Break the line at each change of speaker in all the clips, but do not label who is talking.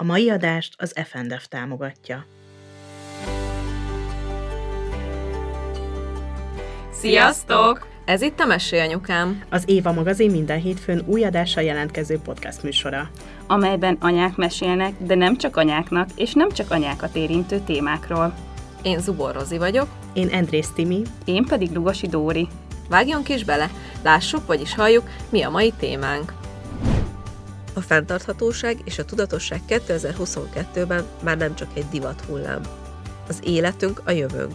A mai adást az FNDF támogatja.
Sziasztok! Ez itt a Mesélyanyukám.
Az Éva magazin minden hétfőn új adással jelentkező podcast műsora.
amelyben anyák mesélnek, de nem csak anyáknak, és nem csak anyákat érintő témákról.
Én Zubor Rozi vagyok,
Én Andrész Timi,
Én pedig Lugosi Dóri.
vágjunk is bele, lássuk, vagyis halljuk, mi a mai témánk.
A fenntarthatóság és a tudatosság 2022-ben már nem csak egy divat hullám. Az életünk a jövőnk.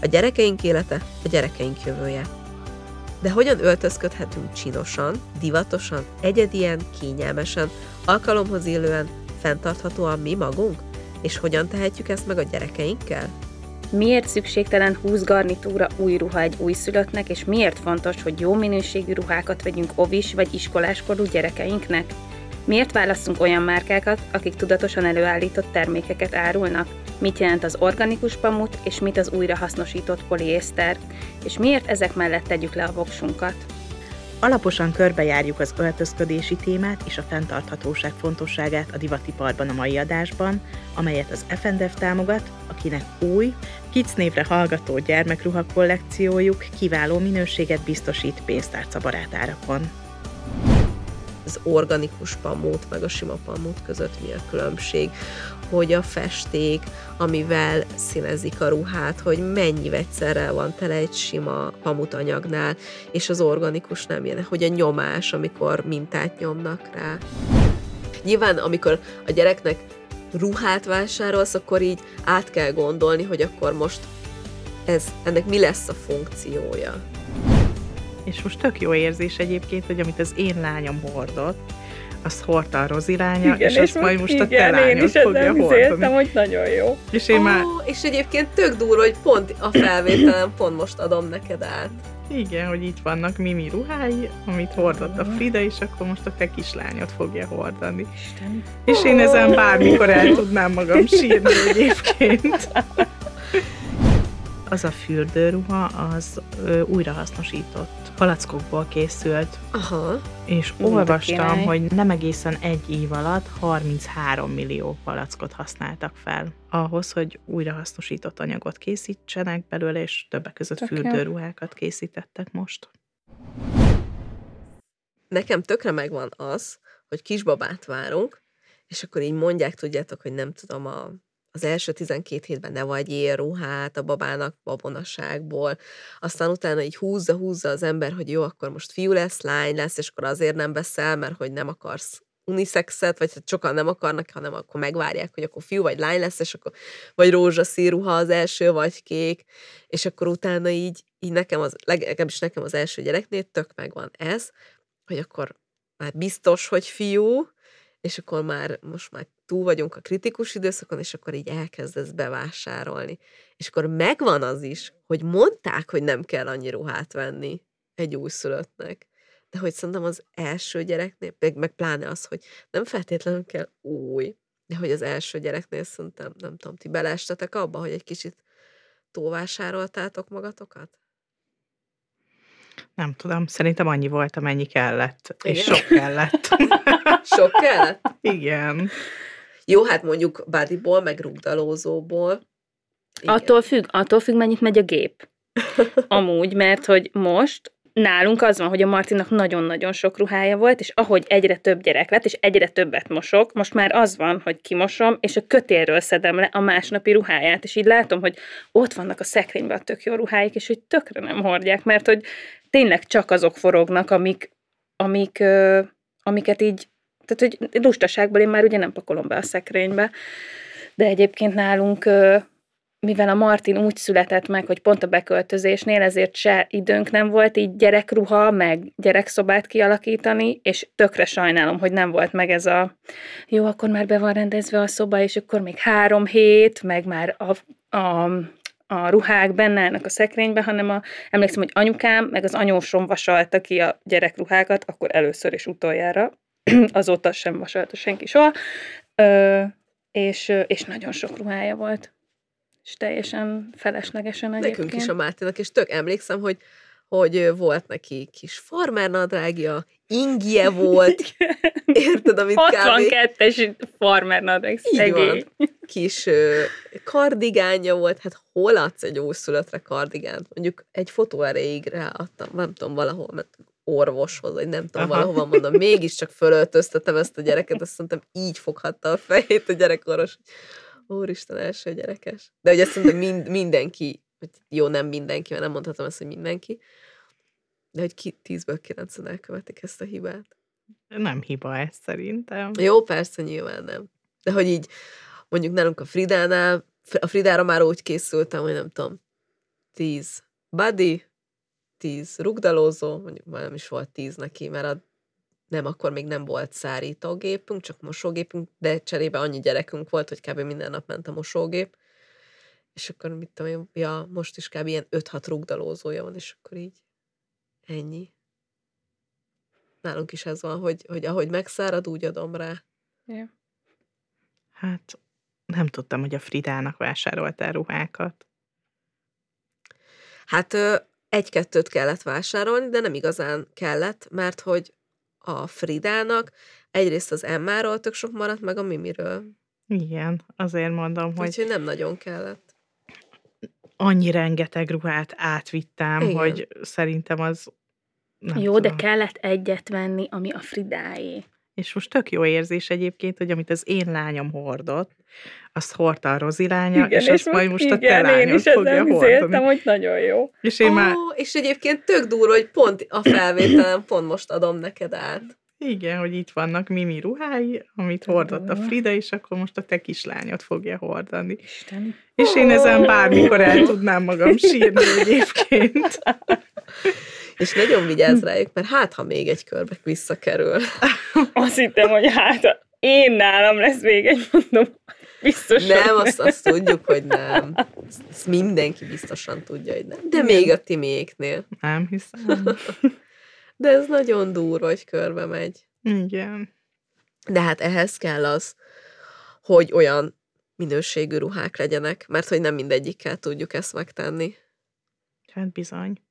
A gyerekeink élete a gyerekeink jövője. De hogyan öltözködhetünk csinosan, divatosan, egyedien, kényelmesen, alkalomhoz illően, fenntarthatóan mi magunk? És hogyan tehetjük ezt meg a gyerekeinkkel?
Miért szükségtelen 20 garnitúra új ruha egy újszülöttnek, és miért fontos, hogy jó minőségű ruhákat vegyünk ovis vagy iskoláskorú gyerekeinknek? Miért választunk olyan márkákat, akik tudatosan előállított termékeket árulnak? Mit jelent az organikus pamut, és mit az újrahasznosított poliészter? És miért ezek mellett tegyük le a voksunkat?
Alaposan körbejárjuk az öltözködési témát és a fenntarthatóság fontosságát a divatiparban a mai adásban, amelyet az FNDF támogat, akinek új, kic névre hallgató gyermekruha kollekciójuk kiváló minőséget biztosít pénztárcabarát árakon.
Az organikus pamut meg a sima pamut között mi a különbség, hogy a festék, amivel színezik a ruhát, hogy mennyi vegyszerrel van tele egy sima pamutanyagnál, és az organikus nem ilyen, hogy a nyomás, amikor mintát nyomnak rá. Nyilván, amikor a gyereknek ruhát vásárolsz, akkor így át kell gondolni, hogy akkor most ez, ennek mi lesz a funkciója.
És most tök jó érzés egyébként, hogy amit az én lányom hordott, azt hordta a Rozi lánya, és, azt majd most a te lányod fogja hordani.
hogy nagyon jó.
És én
Ó,
már,
és egyébként tök durva, hogy pont a felvételen pont most adom neked át.
igen, hogy itt vannak Mimi ruhái, amit hordott a Frida, és akkor most a te kislányod fogja hordani.
Isten.
És én ezen bármikor el tudnám magam sírni egyébként. Az a fürdőruha, az ö, újrahasznosított palackokból készült,
Aha.
és
de
olvastam, hogy nem egészen egy év alatt 33 millió palackot használtak fel ahhoz, hogy újrahasznosított anyagot készítsenek belőle, és többek között
Tök
fürdőruhákat készítettek most.
Nekem tökre megvan az, hogy kisbabát várunk, és akkor így mondják, tudjátok, hogy nem tudom, a, az első 12 hétben ne vagy ruhát a babának babonaságból, aztán utána így húzza-húzza az ember, hogy jó, akkor most fiú lesz, lány lesz, és akkor azért nem veszel, mert hogy nem akarsz unisexet, vagy hát sokan nem akarnak, hanem akkor megvárják, hogy akkor fiú vagy lány lesz, és akkor vagy rózsaszín ruha az első, vagy kék, és akkor utána így, így nekem az, legalábbis nekem az első gyereknél tök megvan ez, hogy akkor már biztos, hogy fiú, és akkor már most már túl vagyunk a kritikus időszakon, és akkor így elkezdesz bevásárolni. És akkor megvan az is, hogy mondták, hogy nem kell annyi ruhát venni egy újszülöttnek. De hogy szerintem az első gyereknél, meg, meg pláne az, hogy nem feltétlenül kell új, de hogy az első gyereknél szerintem, nem tudom, ti beleestetek abba, hogy egy kicsit túlvásároltátok magatokat?
Nem tudom, szerintem annyi volt, amennyi kellett. És
Igen?
sok kellett.
Sok kellett?
Igen.
Jó, hát mondjuk bodyból, meg rugdalózóból. Igen.
Attól függ, attól függ, mennyit megy a gép. Amúgy, mert hogy most nálunk az van, hogy a Martinak nagyon-nagyon sok ruhája volt, és ahogy egyre több gyerek lett, és egyre többet mosok, most már az van, hogy kimosom, és a kötélről szedem le a másnapi ruháját, és így látom, hogy ott vannak a szekrényben a tök jó ruháik, és hogy tökre nem hordják, mert hogy tényleg csak azok forognak, amik, amik, amiket így, tehát hogy lustaságból én már ugye nem pakolom be a szekrénybe, de egyébként nálunk mivel a Martin úgy született meg, hogy pont a beköltözésnél, ezért se időnk nem volt így gyerekruha, meg gyerekszobát kialakítani, és tökre sajnálom, hogy nem volt meg ez a jó, akkor már be van rendezve a szoba, és akkor még három hét, meg már a, a, a ruhák benne állnak a szekrénybe, hanem a, emlékszem, hogy anyukám, meg az anyósom vasalta ki a gyerekruhákat, akkor először és utoljára, azóta sem vasalta senki soha, Ö, és, és nagyon sok ruhája volt és teljesen feleslegesen egyébként.
Nekünk is a Mártinak, és tök emlékszem, hogy hogy volt neki kis farmer nadrágja, ingje volt, érted, amit kb.
62-es farmer nadrág,
Így
szegény.
kis ö, kardigánja volt, hát hol adsz egy újszülöttre kardigánt? Mondjuk egy fotó erejéig ráadtam, nem tudom, valahol ment orvoshoz, vagy nem tudom,
Aha.
valahova mondom, mégiscsak fölöltöztetem ezt a gyereket, azt mondtam, így foghatta a fejét a gyerekoros. Úristen, első gyerekes. De ugye szerintem mind, mindenki, jó, nem mindenki, mert nem mondhatom ezt, hogy mindenki, de hogy ki, tízből kilencen elkövetik ezt a hibát.
Nem hiba ez szerintem.
Jó, persze, nyilván nem. De hogy így, mondjuk nálunk a Fridánál, a Fridára már úgy készültem, hogy nem tudom, tíz buddy, tíz rugdalózó, mondjuk már nem is volt tíz neki, mert a, nem, akkor még nem volt szárítógépünk, csak mosógépünk, de cserébe annyi gyerekünk volt, hogy kb. minden nap ment a mosógép, és akkor mit tudom én, ja, most is kb. ilyen 5-6 rugdalózója van, és akkor így ennyi. Nálunk is ez van, hogy, hogy ahogy megszárad, úgy adom rá.
Hát nem tudtam, hogy a Fridának vásároltál ruhákat.
Hát egy-kettőt kellett vásárolni, de nem igazán kellett, mert hogy a Fridának egyrészt az Emmáról tök sok maradt, meg a Mimiről.
Igen, azért mondom, hogy
Úgyhogy nem nagyon kellett.
annyi rengeteg ruhát átvittem,
Igen.
hogy szerintem az nem
Jó, de
tudom.
kellett egyet venni, ami a Fridáé.
És most tök jó érzés egyébként, hogy amit az én lányom hordott, azt hordta a Rozi lánya, és azt majd most a te
igen, én
lányod
is
fogja hordani.
hogy nagyon jó.
És én
Ó,
már,
és egyébként tök durva, hogy pont a felvételen pont most adom neked át.
igen, hogy itt vannak Mimi ruhái, amit hordott a Frida, és akkor most a te kislányod fogja hordani.
Isten.
És én ezen bármikor el tudnám magam sírni egyébként.
És nagyon vigyázz rájuk, mert hát, ha még egy körbe visszakerül.
Azt hittem, hogy hát én nálam lesz még egy, mondom, biztos,
Nem, azt, azt tudjuk, hogy nem. Ezt, mindenki biztosan tudja, hogy nem. De még a Timiéknél.
Nem hiszem.
De ez nagyon durva, hogy körbe megy.
Igen.
De hát ehhez kell az, hogy olyan minőségű ruhák legyenek, mert hogy nem mindegyikkel tudjuk ezt megtenni.
Hát bizony.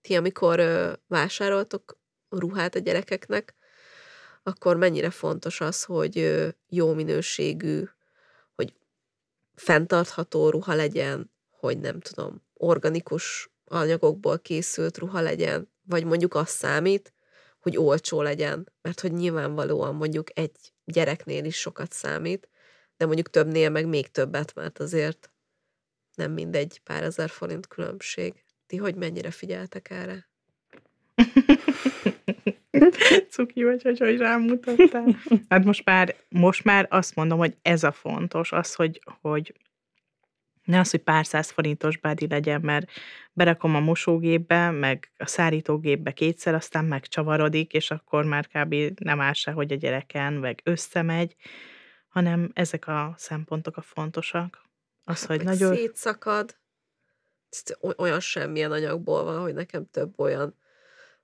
Ti, amikor ö, vásároltok ruhát a gyerekeknek, akkor mennyire fontos az, hogy ö, jó minőségű, fenntartható ruha legyen, hogy nem tudom, organikus anyagokból készült ruha legyen, vagy mondjuk az számít, hogy olcsó legyen, mert hogy nyilvánvalóan mondjuk egy gyereknél is sokat számít, de mondjuk többnél meg még többet, mert azért nem mindegy pár ezer forint különbség. Ti hogy mennyire figyeltek erre?
Cuki vagy, hogy, hogy rámutattál. Hát most már, most már azt mondom, hogy ez a fontos, az, hogy, hogy ne az, hogy pár száz forintos bádi legyen, mert berakom a mosógépbe, meg a szárítógépbe kétszer, aztán megcsavarodik, és akkor már kb. nem áll se, hogy a gyereken, meg összemegy, hanem ezek a szempontok a fontosak. Az, hogy
meg
nagyon...
szétszakad. Olyan semmilyen anyagból van, hogy nekem több olyan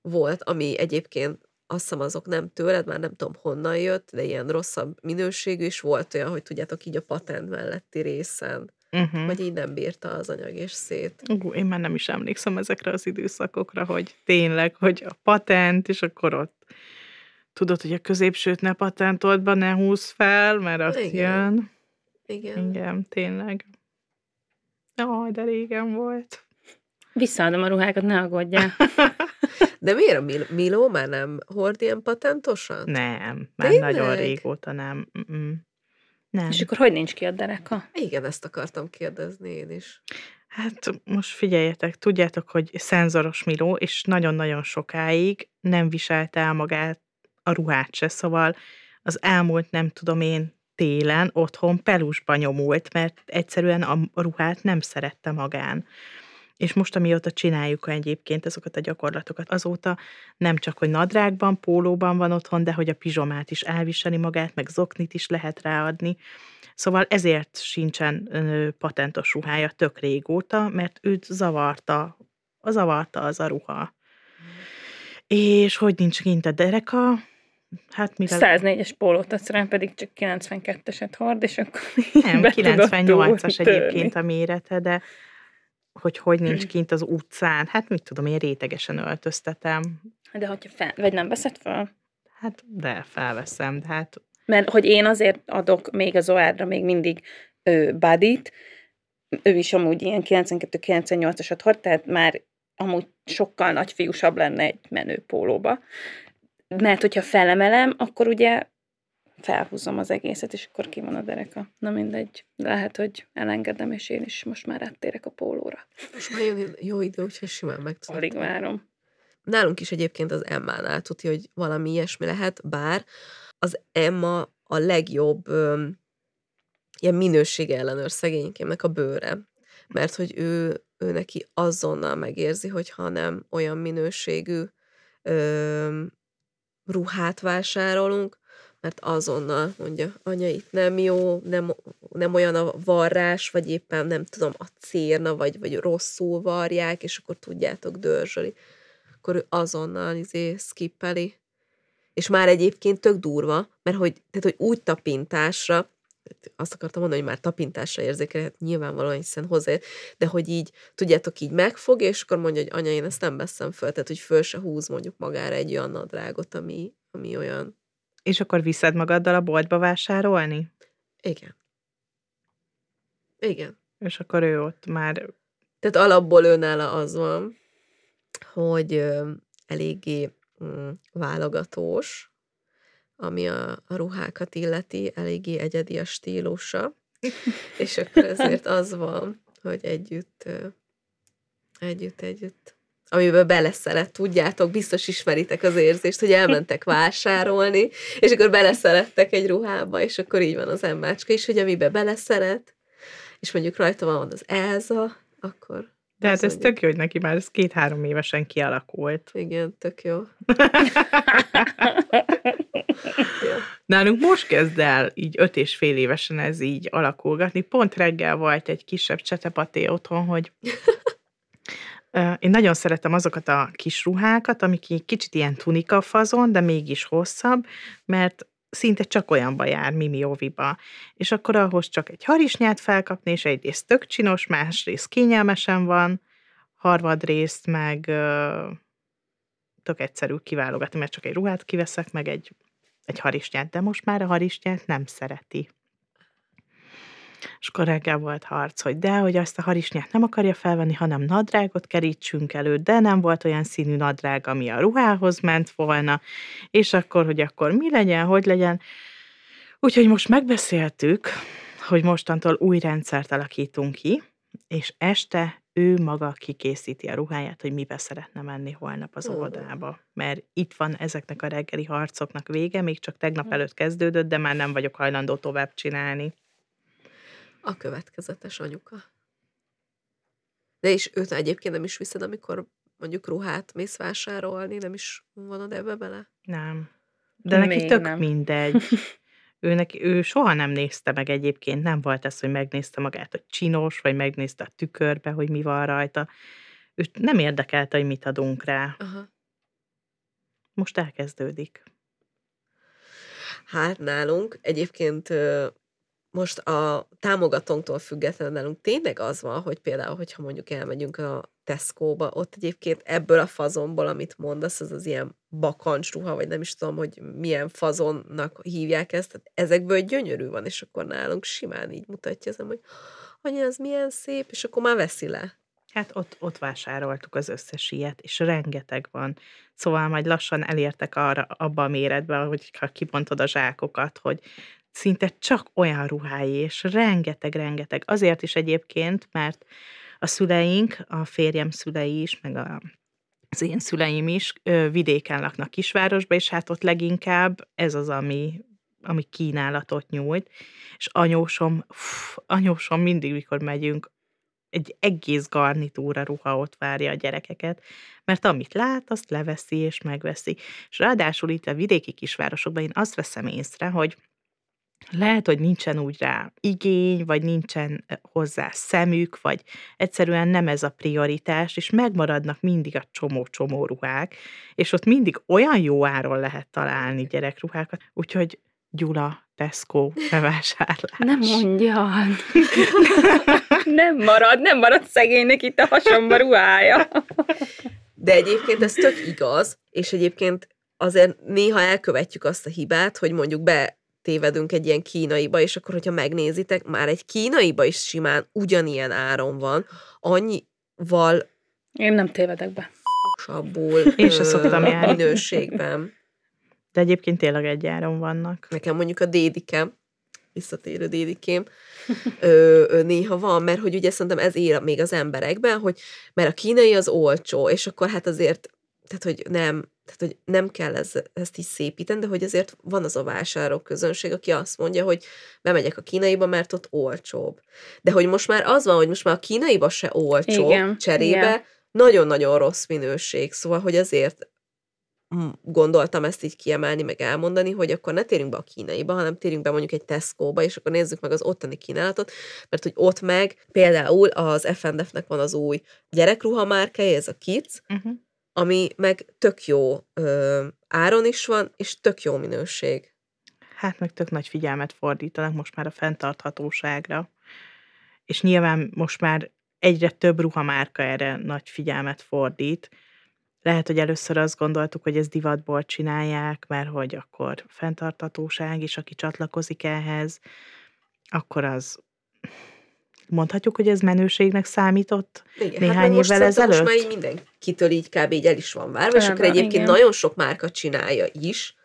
volt, ami egyébként azt hiszem azok nem tőled, már nem tudom honnan jött, de ilyen rosszabb minőségű is volt olyan, hogy tudjátok így a patent melletti részen,
Uh-huh.
vagy így nem bírta az anyag és szét.
Ú, én már nem is emlékszem ezekre az időszakokra, hogy tényleg, hogy a patent, és akkor ott tudod, hogy a középsőt ne patentoltba ne húz fel, mert ott
Igen.
jön.
Igen.
Igen, tényleg. Jaj, de régen volt.
Visszaadom a ruhákat, ne aggódjál.
De miért a Mil- Miló már nem hord ilyen patentosan?
Nem, már
Tényleg?
nagyon régóta nem. Mm-mm. Nem.
És akkor hogy nincs ki a dereka?
Igen, ezt akartam kérdezni én is.
Hát most figyeljetek, tudjátok, hogy szenzoros Miló, és nagyon-nagyon sokáig nem viselte el magát a ruhát se, szóval az elmúlt, nem tudom én, télen otthon pelusba nyomult, mert egyszerűen a ruhát nem szerette magán. És most, amióta csináljuk egyébként ezeket a gyakorlatokat, azóta nem csak, hogy nadrágban, pólóban van otthon, de hogy a pizsomát is elviseli magát, meg zoknit is lehet ráadni. Szóval ezért sincsen patentos ruhája tök régóta, mert őt zavarta, zavarta az a ruha. És hogy nincs kint a dereka, hát mivel...
104-es pólót adsz pedig csak 92-eset hord, és akkor
Nem,
be tudod
98-as
törni.
egyébként a mérete, de hogy hogy nincs kint az utcán, hát mit tudom, én rétegesen öltöztetem.
De hogyha fel, vagy nem veszed fel?
Hát, de felveszem, de hát
Mert hogy én azért adok még az OR-ra még mindig ö, buddy-t, ő is amúgy ilyen 92-98-asat hord, tehát már amúgy sokkal nagy fiúsabb lenne egy menő pólóba. Mert hogyha felemelem, akkor ugye felhúzom az egészet, és akkor ki van a dereka. Na mindegy, lehet, hogy elengedem, és én is most már áttérek a pólóra.
Most már jön jó idő, úgyhogy simán meg tudod.
Alig várom.
Nálunk is egyébként az Emmánál tudja, hogy valami ilyesmi lehet, bár az Emma a legjobb öm, ilyen minőség ellenőr szegénykémnek a bőre. Mert hogy ő, ő neki azonnal megérzi, hogyha nem olyan minőségű öm, ruhát vásárolunk, mert azonnal mondja, anya, itt nem jó, nem, nem olyan a varrás, vagy éppen nem tudom, a cérna, vagy, vagy rosszul varják, és akkor tudjátok dörzsöli. Akkor ő azonnal izé skippeli. És már egyébként tök durva, mert hogy, tehát, hogy úgy tapintásra, azt akartam mondani, hogy már tapintásra érzékelhet nyilvánvalóan, hiszen hozzá, de hogy így, tudjátok, így megfog, és akkor mondja, hogy anya, én ezt nem veszem föl, tehát, hogy föl se húz mondjuk magára egy olyan nadrágot, ami, ami olyan
És akkor viszed magaddal a boltba vásárolni?
Igen. Igen.
És akkor ő ott már...
Tehát alapból őnála az van, hogy ö, eléggé mm, válogatós, ami a, a ruhákat illeti, eléggé egyedi a stílusa, és akkor ezért az van, hogy együtt, ö, együtt, együtt, amiben beleszeret, tudjátok, biztos ismeritek az érzést, hogy elmentek vásárolni, és akkor beleszerettek egy ruhába, és akkor így van az emmácska is, hogy amiben beleszeret, és mondjuk rajta van az Elza, akkor
De hát ez
mondjuk,
tök jó, hogy neki már ez két-három évesen kialakult.
Igen, tök jó. ja.
Nálunk most kezd el így öt és fél évesen ez így alakulgatni. Pont reggel volt egy kisebb csetepaté otthon, hogy én nagyon szeretem azokat a kis ruhákat, amik így kicsit ilyen tunika fazon, de mégis hosszabb, mert szinte csak olyanba jár Mimi Oviba. És akkor ahhoz csak egy harisnyát felkapni, és egyrészt tök csinos, másrészt kényelmesen van, harmadrészt meg ö, tök egyszerű kiválogatni, mert csak egy ruhát kiveszek, meg egy, egy harisnyát, de most már a harisnyát nem szereti. És akkor reggel volt harc, hogy de, hogy azt a harisnyát nem akarja felvenni, hanem nadrágot kerítsünk elő, de nem volt olyan színű nadrág, ami a ruhához ment volna, és akkor, hogy akkor mi legyen, hogy legyen. Úgyhogy most megbeszéltük, hogy mostantól új rendszert alakítunk ki, és este ő maga kikészíti a ruháját, hogy mibe szeretne menni holnap az óvodába. Mert itt van ezeknek a reggeli harcoknak vége, még csak tegnap előtt kezdődött, de már nem vagyok hajlandó tovább csinálni.
A következetes anyuka. De és őt egyébként nem is viszed, amikor mondjuk ruhát mész vásárolni, nem is vonod ebbe bele?
Nem. De neki
Még
tök
nem.
mindegy. ő, neki, ő soha nem nézte meg egyébként, nem volt ez, hogy megnézte magát, hogy csinos, vagy megnézte a tükörbe, hogy mi van rajta. Őt nem érdekelte, hogy mit adunk rá.
Aha.
Most elkezdődik.
Hát nálunk egyébként most a támogatónktól függetlenül nálunk tényleg az van, hogy például, hogyha mondjuk elmegyünk a Tesco-ba, ott egyébként ebből a fazonból, amit mondasz, az az ilyen bakancsruha, vagy nem is tudom, hogy milyen fazonnak hívják ezt, tehát ezekből gyönyörű van, és akkor nálunk simán így mutatja az, hogy anya, az milyen szép, és akkor már veszi le.
Hát ott, ott vásároltuk az összes ilyet, és rengeteg van. Szóval majd lassan elértek arra, abba a méretbe, hogy ha kibontod a zsákokat, hogy szinte csak olyan ruhái, és rengeteg-rengeteg. Azért is egyébként, mert a szüleink, a férjem szülei is, meg a, az én szüleim is ö, vidéken laknak kisvárosba, és hát ott leginkább ez az, ami, ami kínálatot nyújt. És anyósom, uff, anyósom mindig, mikor megyünk, egy egész garnitúra ruha ott várja a gyerekeket, mert amit lát, azt leveszi és megveszi. És ráadásul itt a vidéki kisvárosokban én azt veszem észre, hogy lehet, hogy nincsen úgy rá igény, vagy nincsen hozzá szemük, vagy egyszerűen nem ez a prioritás, és megmaradnak mindig a csomó-csomó ruhák, és ott mindig olyan jó áron lehet találni gyerekruhákat, úgyhogy Gyula, Tesco, bevásárlás.
Nem mondjad. nem marad, nem marad szegénynek itt a hasonba ruhája.
De egyébként ez tök igaz, és egyébként azért néha elkövetjük azt a hibát, hogy mondjuk be tévedünk egy ilyen kínaiba, és akkor, hogyha megnézitek, már egy kínaiba is simán ugyanilyen áron van, annyival
Én nem tévedek be.
sabbul
Én se szoktam járni.
minőségben.
De egyébként tényleg egy áron vannak.
Nekem mondjuk a dédikem, visszatérő dédikém, ö, ö, néha van, mert hogy ugye szerintem ez él még az emberekben, hogy mert a kínai az olcsó, és akkor hát azért, tehát hogy nem, tehát hogy nem kell ez, ezt is szépíteni, de hogy azért van az a vásárlók közönség, aki azt mondja, hogy bemegyek a kínaiba, mert ott olcsóbb. De hogy most már az van, hogy most már a kínaiba se olcsó
Igen,
cserébe,
igen.
nagyon-nagyon rossz minőség, szóval, hogy azért gondoltam ezt így kiemelni, meg elmondani, hogy akkor ne térjünk be a kínaiba, hanem térjünk be mondjuk egy Tesco-ba, és akkor nézzük meg az ottani kínálatot, mert hogy ott meg például az FNDF-nek van az új gyerekruha márkája, ez a Kids,
Uh-huh.
Ami meg tök jó ö, áron is van, és tök jó minőség.
Hát meg tök nagy figyelmet fordítanak most már a fenntarthatóságra. És nyilván most már egyre több ruhamárka erre nagy figyelmet fordít. Lehet, hogy először azt gondoltuk, hogy ez divatból csinálják, mert hogy akkor fenntarthatóság, és aki csatlakozik ehhez, akkor az mondhatjuk, hogy ez menőségnek számított
Igen,
néhány
meg most
évvel ezelőtt?
Most már így mindenkitől így kb. így el is van várva, és akkor egyébként
igen.
nagyon sok márka csinálja is,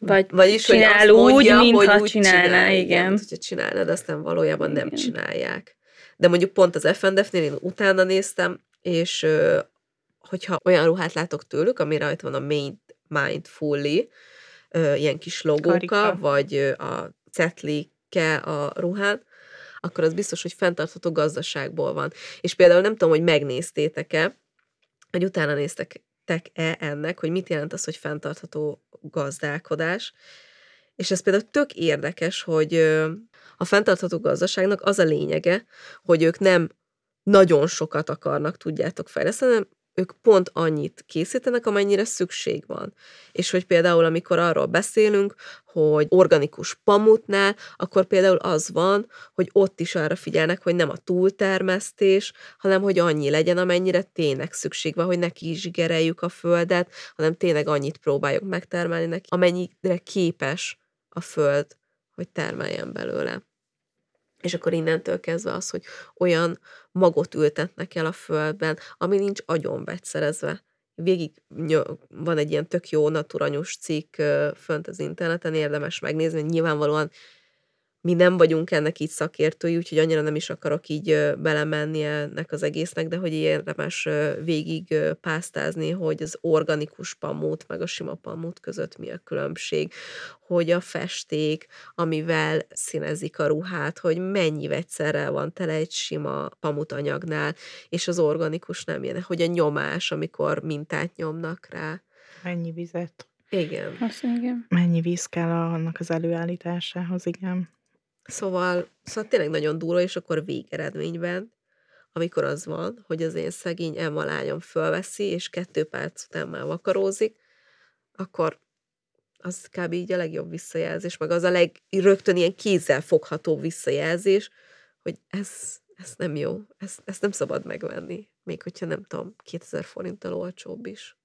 Vagy
Vagyis, hogy
csinál
azt
úgy,
mondja,
mintha
hogy úgy
csinálná,
csinál,
igen.
mint hogyha csinálna, de aztán valójában nem
Igen.
csinálják. De mondjuk pont az FNDF-nél én utána néztem, és hogyha olyan ruhát látok tőlük, ami rajta van a Mind, Mindfully, ilyen kis logóka,
Karika.
vagy a cetlike a ruhán, akkor az biztos, hogy fenntartható gazdaságból van. És például nem tudom, hogy megnéztétek-e, hogy utána néztek-e ennek, hogy mit jelent az, hogy fenntartható gazdálkodás. És ez például tök érdekes, hogy a fenntartható gazdaságnak az a lényege, hogy ők nem nagyon sokat akarnak, tudjátok fejleszteni, hanem ők pont annyit készítenek, amennyire szükség van. És hogy például, amikor arról beszélünk, hogy organikus pamutnál, akkor például az van, hogy ott is arra figyelnek, hogy nem a túltermesztés, hanem hogy annyi legyen, amennyire tényleg szükség van, hogy ne kizsigereljük a földet, hanem tényleg annyit próbáljuk megtermelni neki, amennyire képes a föld, hogy termeljen belőle. És akkor innentől kezdve az, hogy olyan magot ültetnek el a földben, ami nincs agyon vegyszerezve. Végig van egy ilyen tök jó naturanyos cikk fönt az interneten, érdemes megnézni, nyilvánvalóan mi nem vagyunk ennek így szakértői, úgyhogy annyira nem is akarok így belemenni ennek az egésznek, de hogy érdemes végig pásztázni, hogy az organikus pamut meg a sima pamut között mi a különbség, hogy a festék, amivel színezik a ruhát, hogy mennyi vegyszerrel van tele egy sima pamutanyagnál, és az organikus nem ilyen, hogy a nyomás, amikor mintát nyomnak rá.
Mennyi vizet,
Igen.
Azt igen.
mennyi víz kell annak az előállításához, igen.
Szóval, szóval tényleg nagyon durva, és akkor végeredményben, amikor az van, hogy az én szegény Emma lányom fölveszi, és kettő perc után már vakarózik, akkor az kb. így a legjobb visszajelzés, meg az a leg, rögtön ilyen kézzel fogható visszajelzés, hogy ez, ez nem jó, ezt, ezt nem szabad megvenni, még hogyha nem tudom, 2000 forinttal olcsóbb is.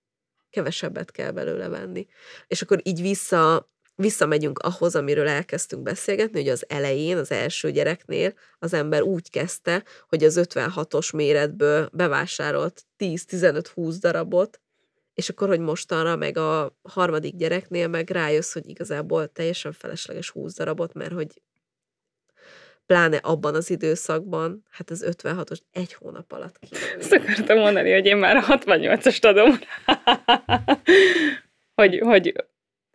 Kevesebbet kell belőle venni. És akkor így vissza, visszamegyünk ahhoz, amiről elkezdtünk beszélgetni, hogy az elején, az első gyereknél az ember úgy kezdte, hogy az 56-os méretből bevásárolt 10-15-20 darabot, és akkor, hogy mostanra meg a harmadik gyereknél meg rájössz, hogy igazából teljesen felesleges 20 darabot, mert hogy pláne abban az időszakban, hát az 56-os egy hónap alatt.
Azt akartam mondani, hogy én már a 68-ast adom hogy, hogy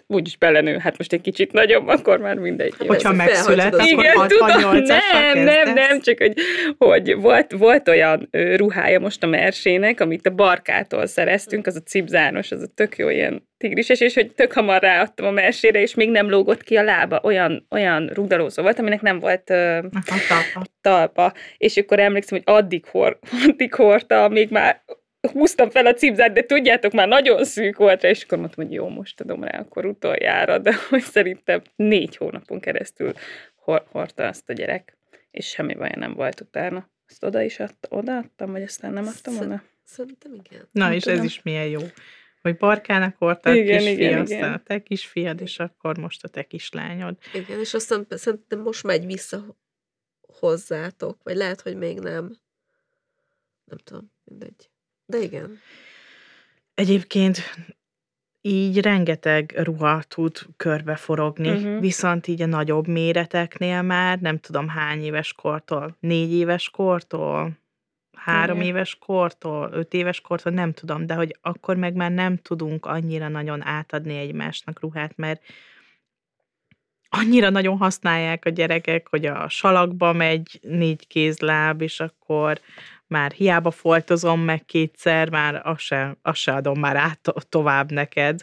úgyis belenő, hát most egy kicsit nagyobb, akkor már mindegy.
Hogyha megszület, akkor
Igen, tudom,
68-assal
nem, nem, nem, csak hogy, hogy volt, volt olyan ruhája most a Mersének, amit a Barkától szereztünk, az a cipzános, az a tök jó ilyen tigrises, és hogy tök hamar ráadtam a Mersére, és még nem lógott ki a lába, olyan, olyan rugdalózó volt, aminek nem volt ö,
talpa.
talpa, és akkor emlékszem, hogy addig, hor, addig hordta, még már húztam fel a cipzát, de tudjátok, már nagyon szűk volt rá, és akkor mondtam, hogy jó, most adom rá akkor utoljára, de hogy szerintem négy hónapon keresztül hor- hordta azt a gyerek, és semmi baja nem volt utána. Azt oda is adta, odaadtam, vagy aztán nem adtam oda?
Szerintem igen.
Na,
Nem
és
tudom.
ez is milyen jó. Hogy Barkának volt a kisfia,
igen,
aztán
igen.
a te kisfiad, és akkor most a te kislányod.
Igen, és aztán szerintem most megy vissza hozzátok, vagy lehet, hogy még nem. Nem tudom, mindegy. De igen.
Egyébként így rengeteg ruha tud körbeforogni, uh-huh. viszont így a nagyobb méreteknél már nem tudom hány éves kortól, négy éves kortól, három
Igen.
éves kortól, öt éves kortól, nem tudom, de hogy akkor meg már nem tudunk annyira nagyon átadni egymásnak ruhát, mert annyira nagyon használják a gyerekek, hogy a salakba megy négy kézláb, és akkor már hiába foltozom meg kétszer, már azt se, azt se adom már át to- tovább neked.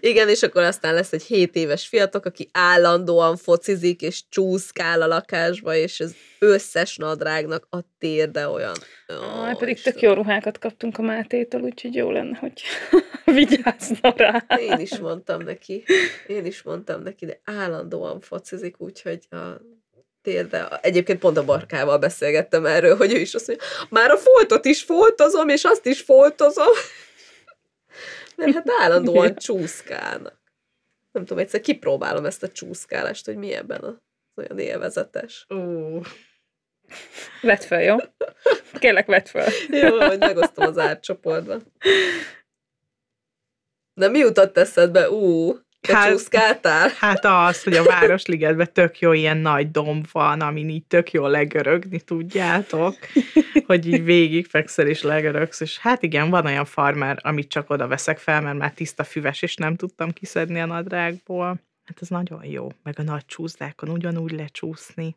Igen, és akkor aztán lesz egy 7 éves fiatok, aki állandóan focizik, és csúszkál a lakásba, és az összes nadrágnak a térde olyan.
Aj,
Ó,
pedig tök jó ruhákat kaptunk a Mátétól, úgyhogy jó lenne, hogy vigyázzna rá.
Én is mondtam neki, én is mondtam neki, de állandóan focizik, úgyhogy a térde. Egyébként pont a barkával beszélgettem erről, hogy ő is azt mondja, már a foltot is foltozom, és azt is foltozom. Mert hát állandóan csúszkálnak. Nem tudom, egyszer kipróbálom ezt a csúszkálást, hogy mi ebben az olyan élvezetes.
Ó,
Vedd fel, jó? Kérlek, vedd fel.
Jó, hogy megosztom az árcsoportban. De mi jutott eszedbe? Ú, te
Hát- hát az, hogy a Városligetben tök jó ilyen nagy domb van, amin így tök jó legörögni, tudjátok, hogy így végigfekszel és legörögsz, és hát igen, van olyan farmer, amit csak oda veszek fel, mert már tiszta füves, és nem tudtam kiszedni a nadrágból. Hát ez nagyon jó, meg a nagy csúszdákon ugyanúgy lecsúszni.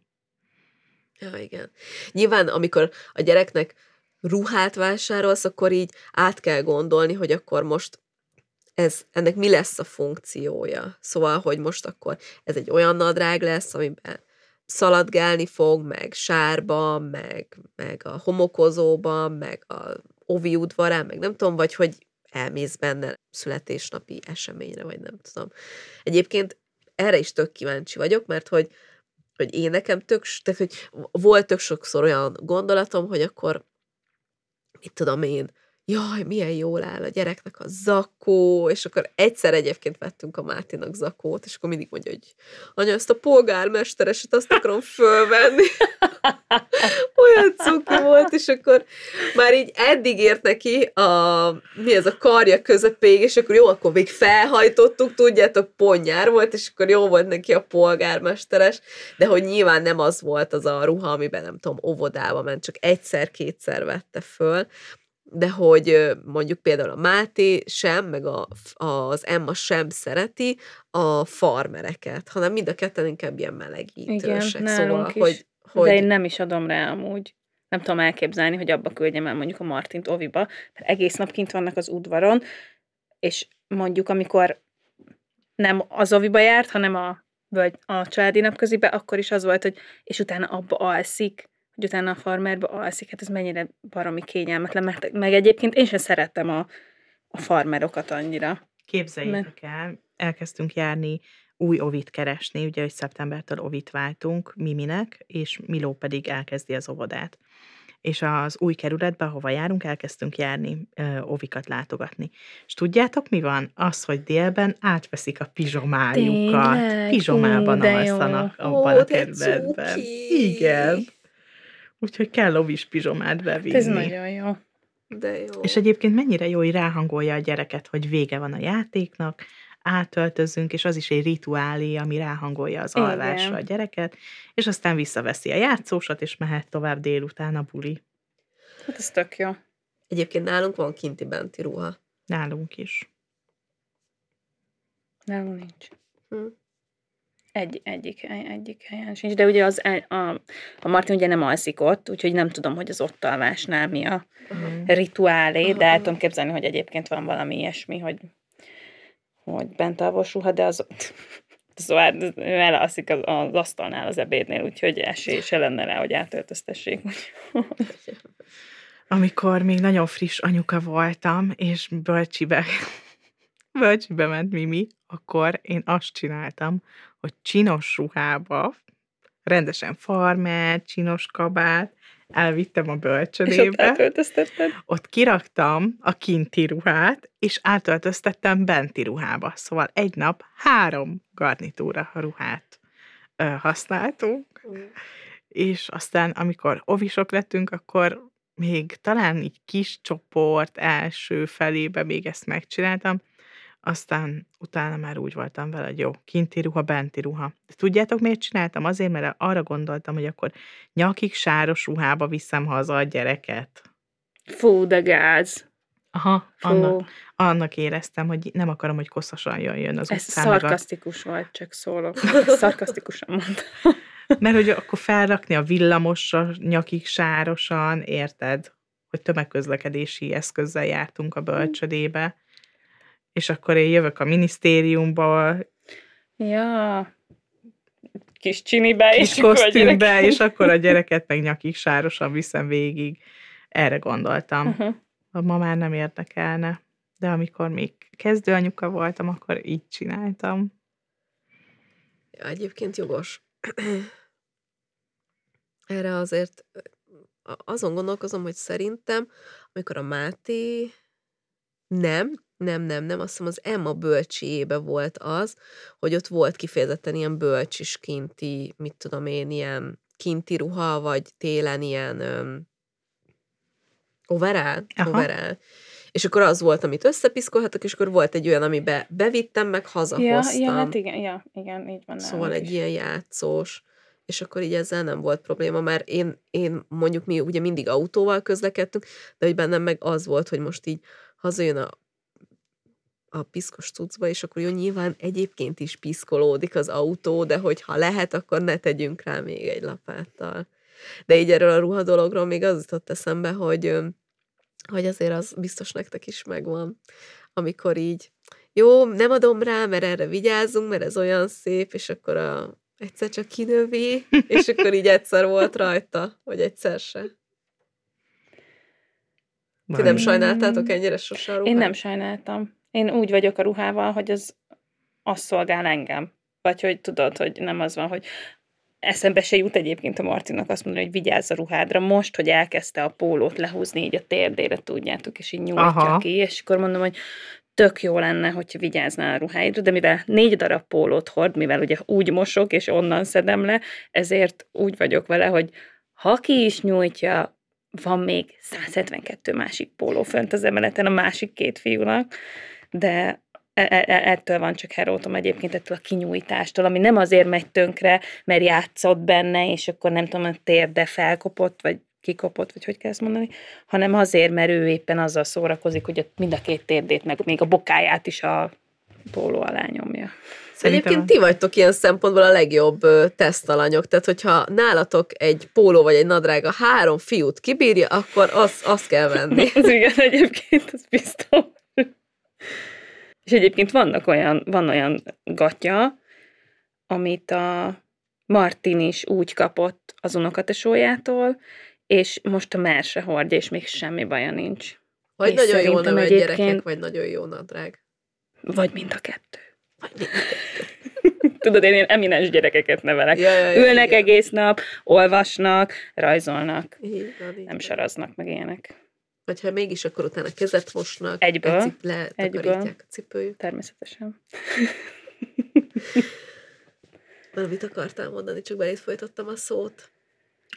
Ja, igen. Nyilván, amikor a gyereknek ruhát vásárolsz, akkor így át kell gondolni, hogy akkor most ez, ennek mi lesz a funkciója. Szóval, hogy most akkor ez egy olyan nadrág lesz, amiben szaladgálni fog, meg sárba, meg, meg a homokozóban, meg a ovi udvarán, meg nem tudom, vagy hogy elmész benne születésnapi eseményre, vagy nem tudom. Egyébként erre is tök kíváncsi vagyok, mert hogy hogy én nekem tök, tehát, hogy volt tök sokszor olyan gondolatom, hogy akkor, mit tudom én, jaj, milyen jól áll a gyereknek a zakó, és akkor egyszer egyébként vettünk a Máténak zakót, és akkor mindig mondja, hogy anya, ezt a polgármestereset azt akarom fölvenni. Olyan cuki volt, és akkor már így eddig ért neki a, mi ez a karja közepéig, és akkor jó, akkor még felhajtottuk, tudjátok, ponyár volt, és akkor jó volt neki a polgármesteres, de hogy nyilván nem az volt az a ruha, amiben nem tudom, óvodába ment, csak egyszer-kétszer vette föl, de hogy mondjuk például a Máté sem, meg a, az Emma sem szereti a farmereket, hanem mind a ketten inkább ilyen melegítősek.
Igen,
szóval,
is.
hogy, hogy
De én nem is adom rá amúgy. Nem tudom elképzelni, hogy abba küldjem el mondjuk a Martint oviba, mert egész nap kint vannak az udvaron, és mondjuk amikor nem az oviba járt, hanem a, vagy a családi napközibe, akkor is az volt, hogy és utána abba alszik, hogy utána a farmerba alszik, hát ez mennyire baromi kényelmetlen, mert meg egyébként én sem szerettem a, a farmerokat annyira.
Képzeljétek el, elkezdtünk járni új ovit keresni, ugye, hogy szeptembertől ovit váltunk Miminek, és Miló pedig elkezdi az óvodát. És az új kerületbe, ahova járunk, elkezdtünk járni, ö, ovikat látogatni. És tudjátok, mi van? Az, hogy délben átveszik a pizsomájukat.
Tényleg?
Pizsomában
Ú, de jó.
alszanak
Ó,
abban a kerületben.
cuki!
Igen. Úgyhogy kell ovis pizsomát bevinni.
Ez nagyon jó.
de jó.
És egyébként mennyire jó, hogy ráhangolja a gyereket, hogy vége van a játéknak, átöltözünk, és az is egy rituálé, ami ráhangolja az
Igen.
alvásra a gyereket, és aztán visszaveszi a játszósat, és mehet tovább délután a buli.
Hát ez tök jó.
Egyébként nálunk van kinti-benti ruha.
Nálunk is.
Nálunk nincs.
Hm.
Egy, egyik, hely- egyik helyen sincs, de ugye az, a, a Martin ugye nem alszik ott, úgyhogy nem tudom, hogy az ott alvásnál mi a
Mm.
rituálé, de
Aha.
el tudom képzelni, hogy egyébként van valami ilyesmi, hogy, hogy bent alvos ruha, de az Szóval ő elalszik az, az asztalnál az ebédnél, úgyhogy esély se lenne rá, hogy átöltöztessék.
Amikor még nagyon friss anyuka voltam, és bölcsibe, bölcsibe ment Mimi, akkor én azt csináltam, hogy csinos ruhába, rendesen farmer, csinos kabát, elvittem a
És ott
bölcsödébe, ott kiraktam a kinti ruhát, és átöltöztettem benti ruhába. Szóval egy nap három garnitúra ruhát ö, használtunk, és aztán, amikor ovisok lettünk, akkor még talán így kis csoport első felébe még ezt megcsináltam, aztán utána már úgy voltam vele, hogy jó, kinti ruha, benti ruha. De tudjátok, miért csináltam? Azért, mert arra gondoltam, hogy akkor nyakig sáros ruhába viszem haza a gyereket.
Fú, de gáz.
Aha,
Fú,
annak, annak éreztem, hogy nem akarom, hogy koszosan jöjjön az
ez
utcán. meg a-
szarkasztikus volt, csak szólok. Szarkasztikusan mondtam.
Mert hogy akkor felrakni a villamosra nyakig sárosan, érted? Hogy tömegközlekedési eszközzel jártunk a bölcsödébe, és akkor én jövök a minisztériumba,
Ja. Kis csinibe,
kis
és akkor a
kosztümbe,
gyerek-
és akkor a gyereket meg nyakig sárosan viszem végig. Erre gondoltam.
Aha.
Ma már nem érdekelne. De amikor még kezdőanyuka voltam, akkor így csináltam.
Ja, egyébként jogos. Erre azért azon gondolkozom, hogy szerintem, amikor a Máté nem, nem, nem, nem, azt hiszem az Emma bölcsiébe volt az, hogy ott volt kifejezetten ilyen bölcsis kinti, mit tudom én, ilyen kinti ruha, vagy télen ilyen öm, overall,
Aha.
overall. És akkor az volt, amit összepiszkolhatok, és akkor volt egy olyan, amibe bevittem, meg
Ja,
hazahoztam.
ja, hát igen, ja, igen, így van.
Szóval egy
is.
ilyen játszós, és akkor így ezzel nem volt probléma, mert én, én mondjuk mi ugye mindig autóval közlekedtünk, de hogy bennem meg az volt, hogy most így hazajön a, a piszkos cuccba, és akkor jó, nyilván egyébként is piszkolódik az autó, de hogyha lehet, akkor ne tegyünk rá még egy lapáttal. De így erről a ruha dologról még az jutott eszembe, hogy, hogy azért az biztos nektek is megvan, amikor így jó, nem adom rá, mert erre vigyázzunk, mert ez olyan szép, és akkor a, egyszer csak kinövi, és akkor így egyszer volt rajta, vagy egyszer se. Ti nem sajnáltátok ennyire sose a ruhát?
Én nem sajnáltam. Én úgy vagyok a ruhával, hogy az azt szolgál engem. Vagy hogy tudod, hogy nem az van, hogy eszembe se jut egyébként a Martinak azt mondani, hogy vigyázz a ruhádra. Most, hogy elkezdte a pólót lehúzni így a térdére, tudjátok, és így nyújtja
Aha.
ki, és akkor mondom, hogy tök jó lenne, hogyha vigyáznál a ruháidra, de mivel négy darab pólót hord, mivel ugye úgy mosok, és onnan szedem le, ezért úgy vagyok vele, hogy ha ki is nyújtja, van még 172 másik póló fönt az emeleten a másik két fiúnak, de e- e- e- ettől van csak herótom egyébként, ettől a kinyújtástól, ami nem azért megy tönkre, mert játszott benne, és akkor nem tudom, a térde felkopott, vagy kikopott, vagy hogy kell ezt mondani, hanem azért, mert ő éppen azzal szórakozik, hogy mind a két térdét, meg még a bokáját is a póló alá nyomja.
Szerintem
Egyébként ti vagytok ilyen szempontból a legjobb tesztalanyok, tehát hogyha nálatok egy póló vagy egy nadrág a három fiút kibírja, akkor az, azt kell venni.
Ez igen, egyébként, ez biztos. És egyébként vannak olyan, van olyan gatya, amit a Martin is úgy kapott az unokatesójától, és most a Merse hordja, és még semmi baja nincs.
Vagy
És
nagyon jó nő
egyébként-
gyerekek, vagy nagyon jó nadrág.
Vagy mind a kettő.
Vagy mi?
Tudod, én ilyen eminens gyerekeket nevelek.
Ja, ja, ja,
Ülnek
igen.
egész nap, olvasnak, rajzolnak,
van, így
nem saraznak meg ilyenek.
Vagy ha mégis, akkor utána kezet mosnak,
Egyből.
ecip- le,
Egyből.
takarítják a cipőjük.
Természetesen.
Valamit akartál mondani, csak belét folytattam a szót.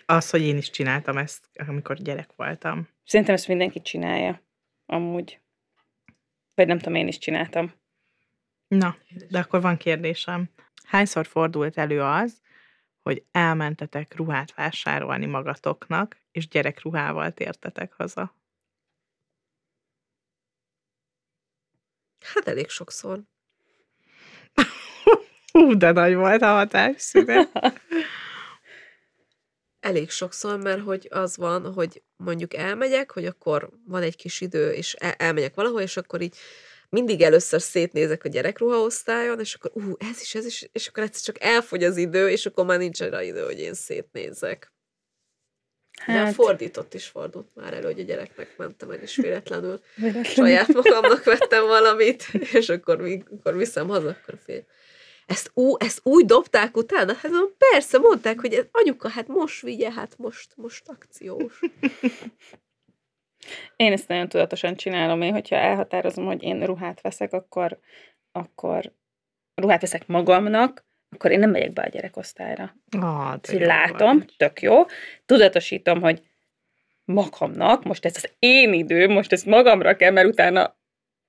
Az, hogy én is csináltam ezt, amikor gyerek voltam.
Szerintem ezt mindenki csinálja. Amúgy. Vagy nem tudom, én is csináltam.
Na, de akkor van kérdésem. Hányszor fordult elő az, hogy elmentetek ruhát vásárolni magatoknak, és gyerekruhával tértetek haza?
Hát elég sokszor.
Hú, de nagy volt a hatásszünet.
Elég sokszor, mert hogy az van, hogy mondjuk elmegyek, hogy akkor van egy kis idő, és el- elmegyek valahol, és akkor így mindig először szétnézek a gyerekruhaosztályon, és akkor ú, ez is, ez is, és akkor egyszer csak elfogy az idő, és akkor már nincs rá idő, hogy én szétnézek. Hát... De
Hát,
fordított is fordult már elő, hogy a gyereknek mentem el is véletlenül. Saját magamnak vettem valamit, és akkor, mikor viszem haza, akkor fél. ezt, ú, ezt úgy dobták utána? Hát mondom, persze, mondták, hogy ez, anyuka, hát most vigye, hát most, most akciós.
Én ezt nagyon tudatosan csinálom, én, hogyha elhatározom, hogy én ruhát veszek, akkor, akkor ruhát veszek magamnak, akkor én nem megyek be a gyerekosztályra.
Ah,
látom, tök jó. Tudatosítom, hogy magamnak, most ez az én időm, most ezt magamra kell, mert utána,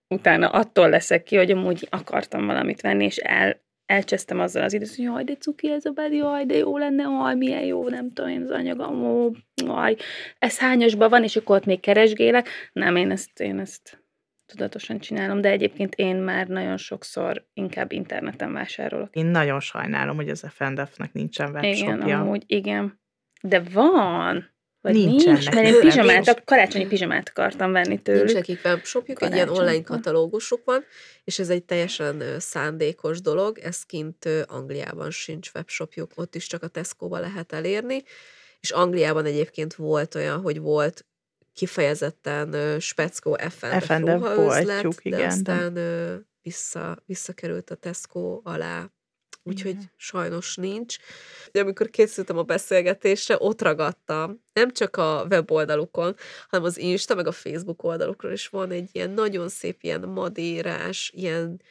utána attól leszek ki, hogy amúgy akartam valamit venni, és el, elcsesztem azzal az időt, hogy jaj, de cuki ez a bed, jaj, de jó lenne, jaj, milyen jó, nem tudom én az anyagom, ó, jaj, ez hányasban van, és akkor ott még keresgélek. Nem, én ezt, én ezt tudatosan csinálom, de egyébként én már nagyon sokszor inkább interneten vásárolok.
Én nagyon sajnálom, hogy az FNDF-nek nincsen
Igen,
webshopja.
amúgy, igen. De van. Vagy
Nincsen
nincs, mert én pizsamát, a karácsonyi pizsamát akartam venni
Nincs
tőlük.
nekik webshopjuk, egy ilyen online katalógusuk van, és ez egy teljesen szándékos dolog, ez kint Angliában sincs webshopjuk, ott is csak a Tesco-ba lehet elérni, és Angliában egyébként volt olyan, hogy volt kifejezetten speckó FNDF
FNDF
ruhaüzlet,
boltjuk,
de
igen, de-
aztán ö, vissza, visszakerült a Tesco alá, úgyhogy
Igen.
sajnos nincs. De amikor készültem a beszélgetésre, ott ragadtam, nem csak a weboldalukon, hanem az Insta, meg a Facebook oldalukról is van egy ilyen nagyon szép, ilyen madérás, ilyen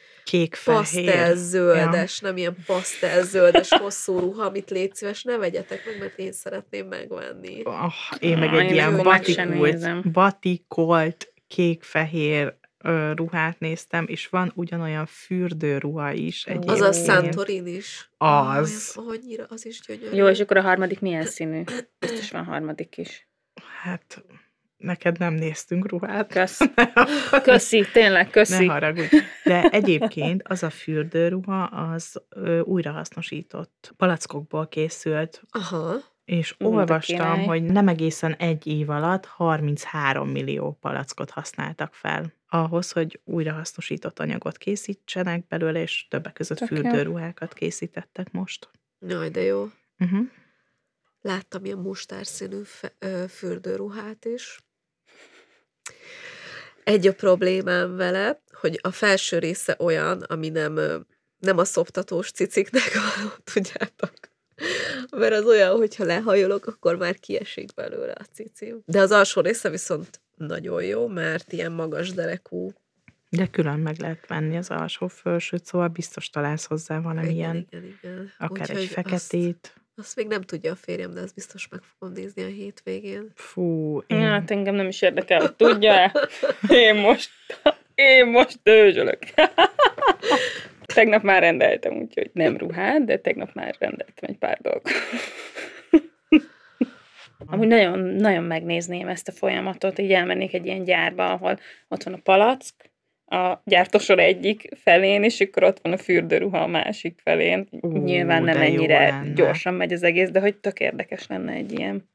pasztelzöldes, nem ilyen pasztelzöldes hosszú ruha, amit légy szíves, ne vegyetek meg, mert én szeretném megvenni.
Oh, én meg
Ah,
egy
én
ilyen batikolt, batikolt kék-fehér ö, ruhát néztem, és van ugyanolyan fürdőruha is. Egy
Az a. Santorin is.
Az.
Az annyira, az is gyönyörű.
Jó, és akkor a harmadik milyen színű? Biztos van harmadik is.
Hát, neked nem néztünk ruhát.
Kösz. Köszi, tényleg,
Ne
köszi.
haragudj. De egyébként az a fürdőruha, az ö, újrahasznosított palackokból készült,
Aha.
És olvastam, hogy nem egészen egy év alatt 33 millió palackot használtak fel ahhoz, hogy újrahasznosított anyagot készítsenek belőle, és többek között
Tök
fürdőruhákat készítettek most.
Jaj, de jó.
Uh-huh.
Láttam ilyen mustárszínű fürdőruhát is. Egy a problémám vele, hogy a felső része olyan, ami nem, nem a szoptatós ciciknek való, tudjátok. Mert az olyan, hogyha lehajolok, akkor már kiesik belőle a cicim. De az alsó része viszont nagyon jó, mert ilyen magas derekú.
De külön meg lehet venni az alsó felsőt, szóval biztos találsz hozzá valamilyen,
igen, igen, igen.
akár egy
Úgyhogy
feketét.
Azt, azt még nem tudja a férjem, de ezt biztos meg fogom nézni a hétvégén.
Fú, én...
Hát engem nem is érdekel, hogy tudja-e. Én most, én most dőzsölök. Tegnap már rendeltem, úgyhogy nem ruhát, de tegnap már rendeltem egy pár dolgot. Amúgy nagyon, nagyon megnézném ezt a folyamatot, így elmennék egy ilyen gyárba, ahol ott van a palack, a gyártósor egyik felén, és akkor ott van a fürdőruha a másik felén.
Ú,
Nyilván nem ennyire gyorsan megy az egész, de hogy tök érdekes lenne egy ilyen.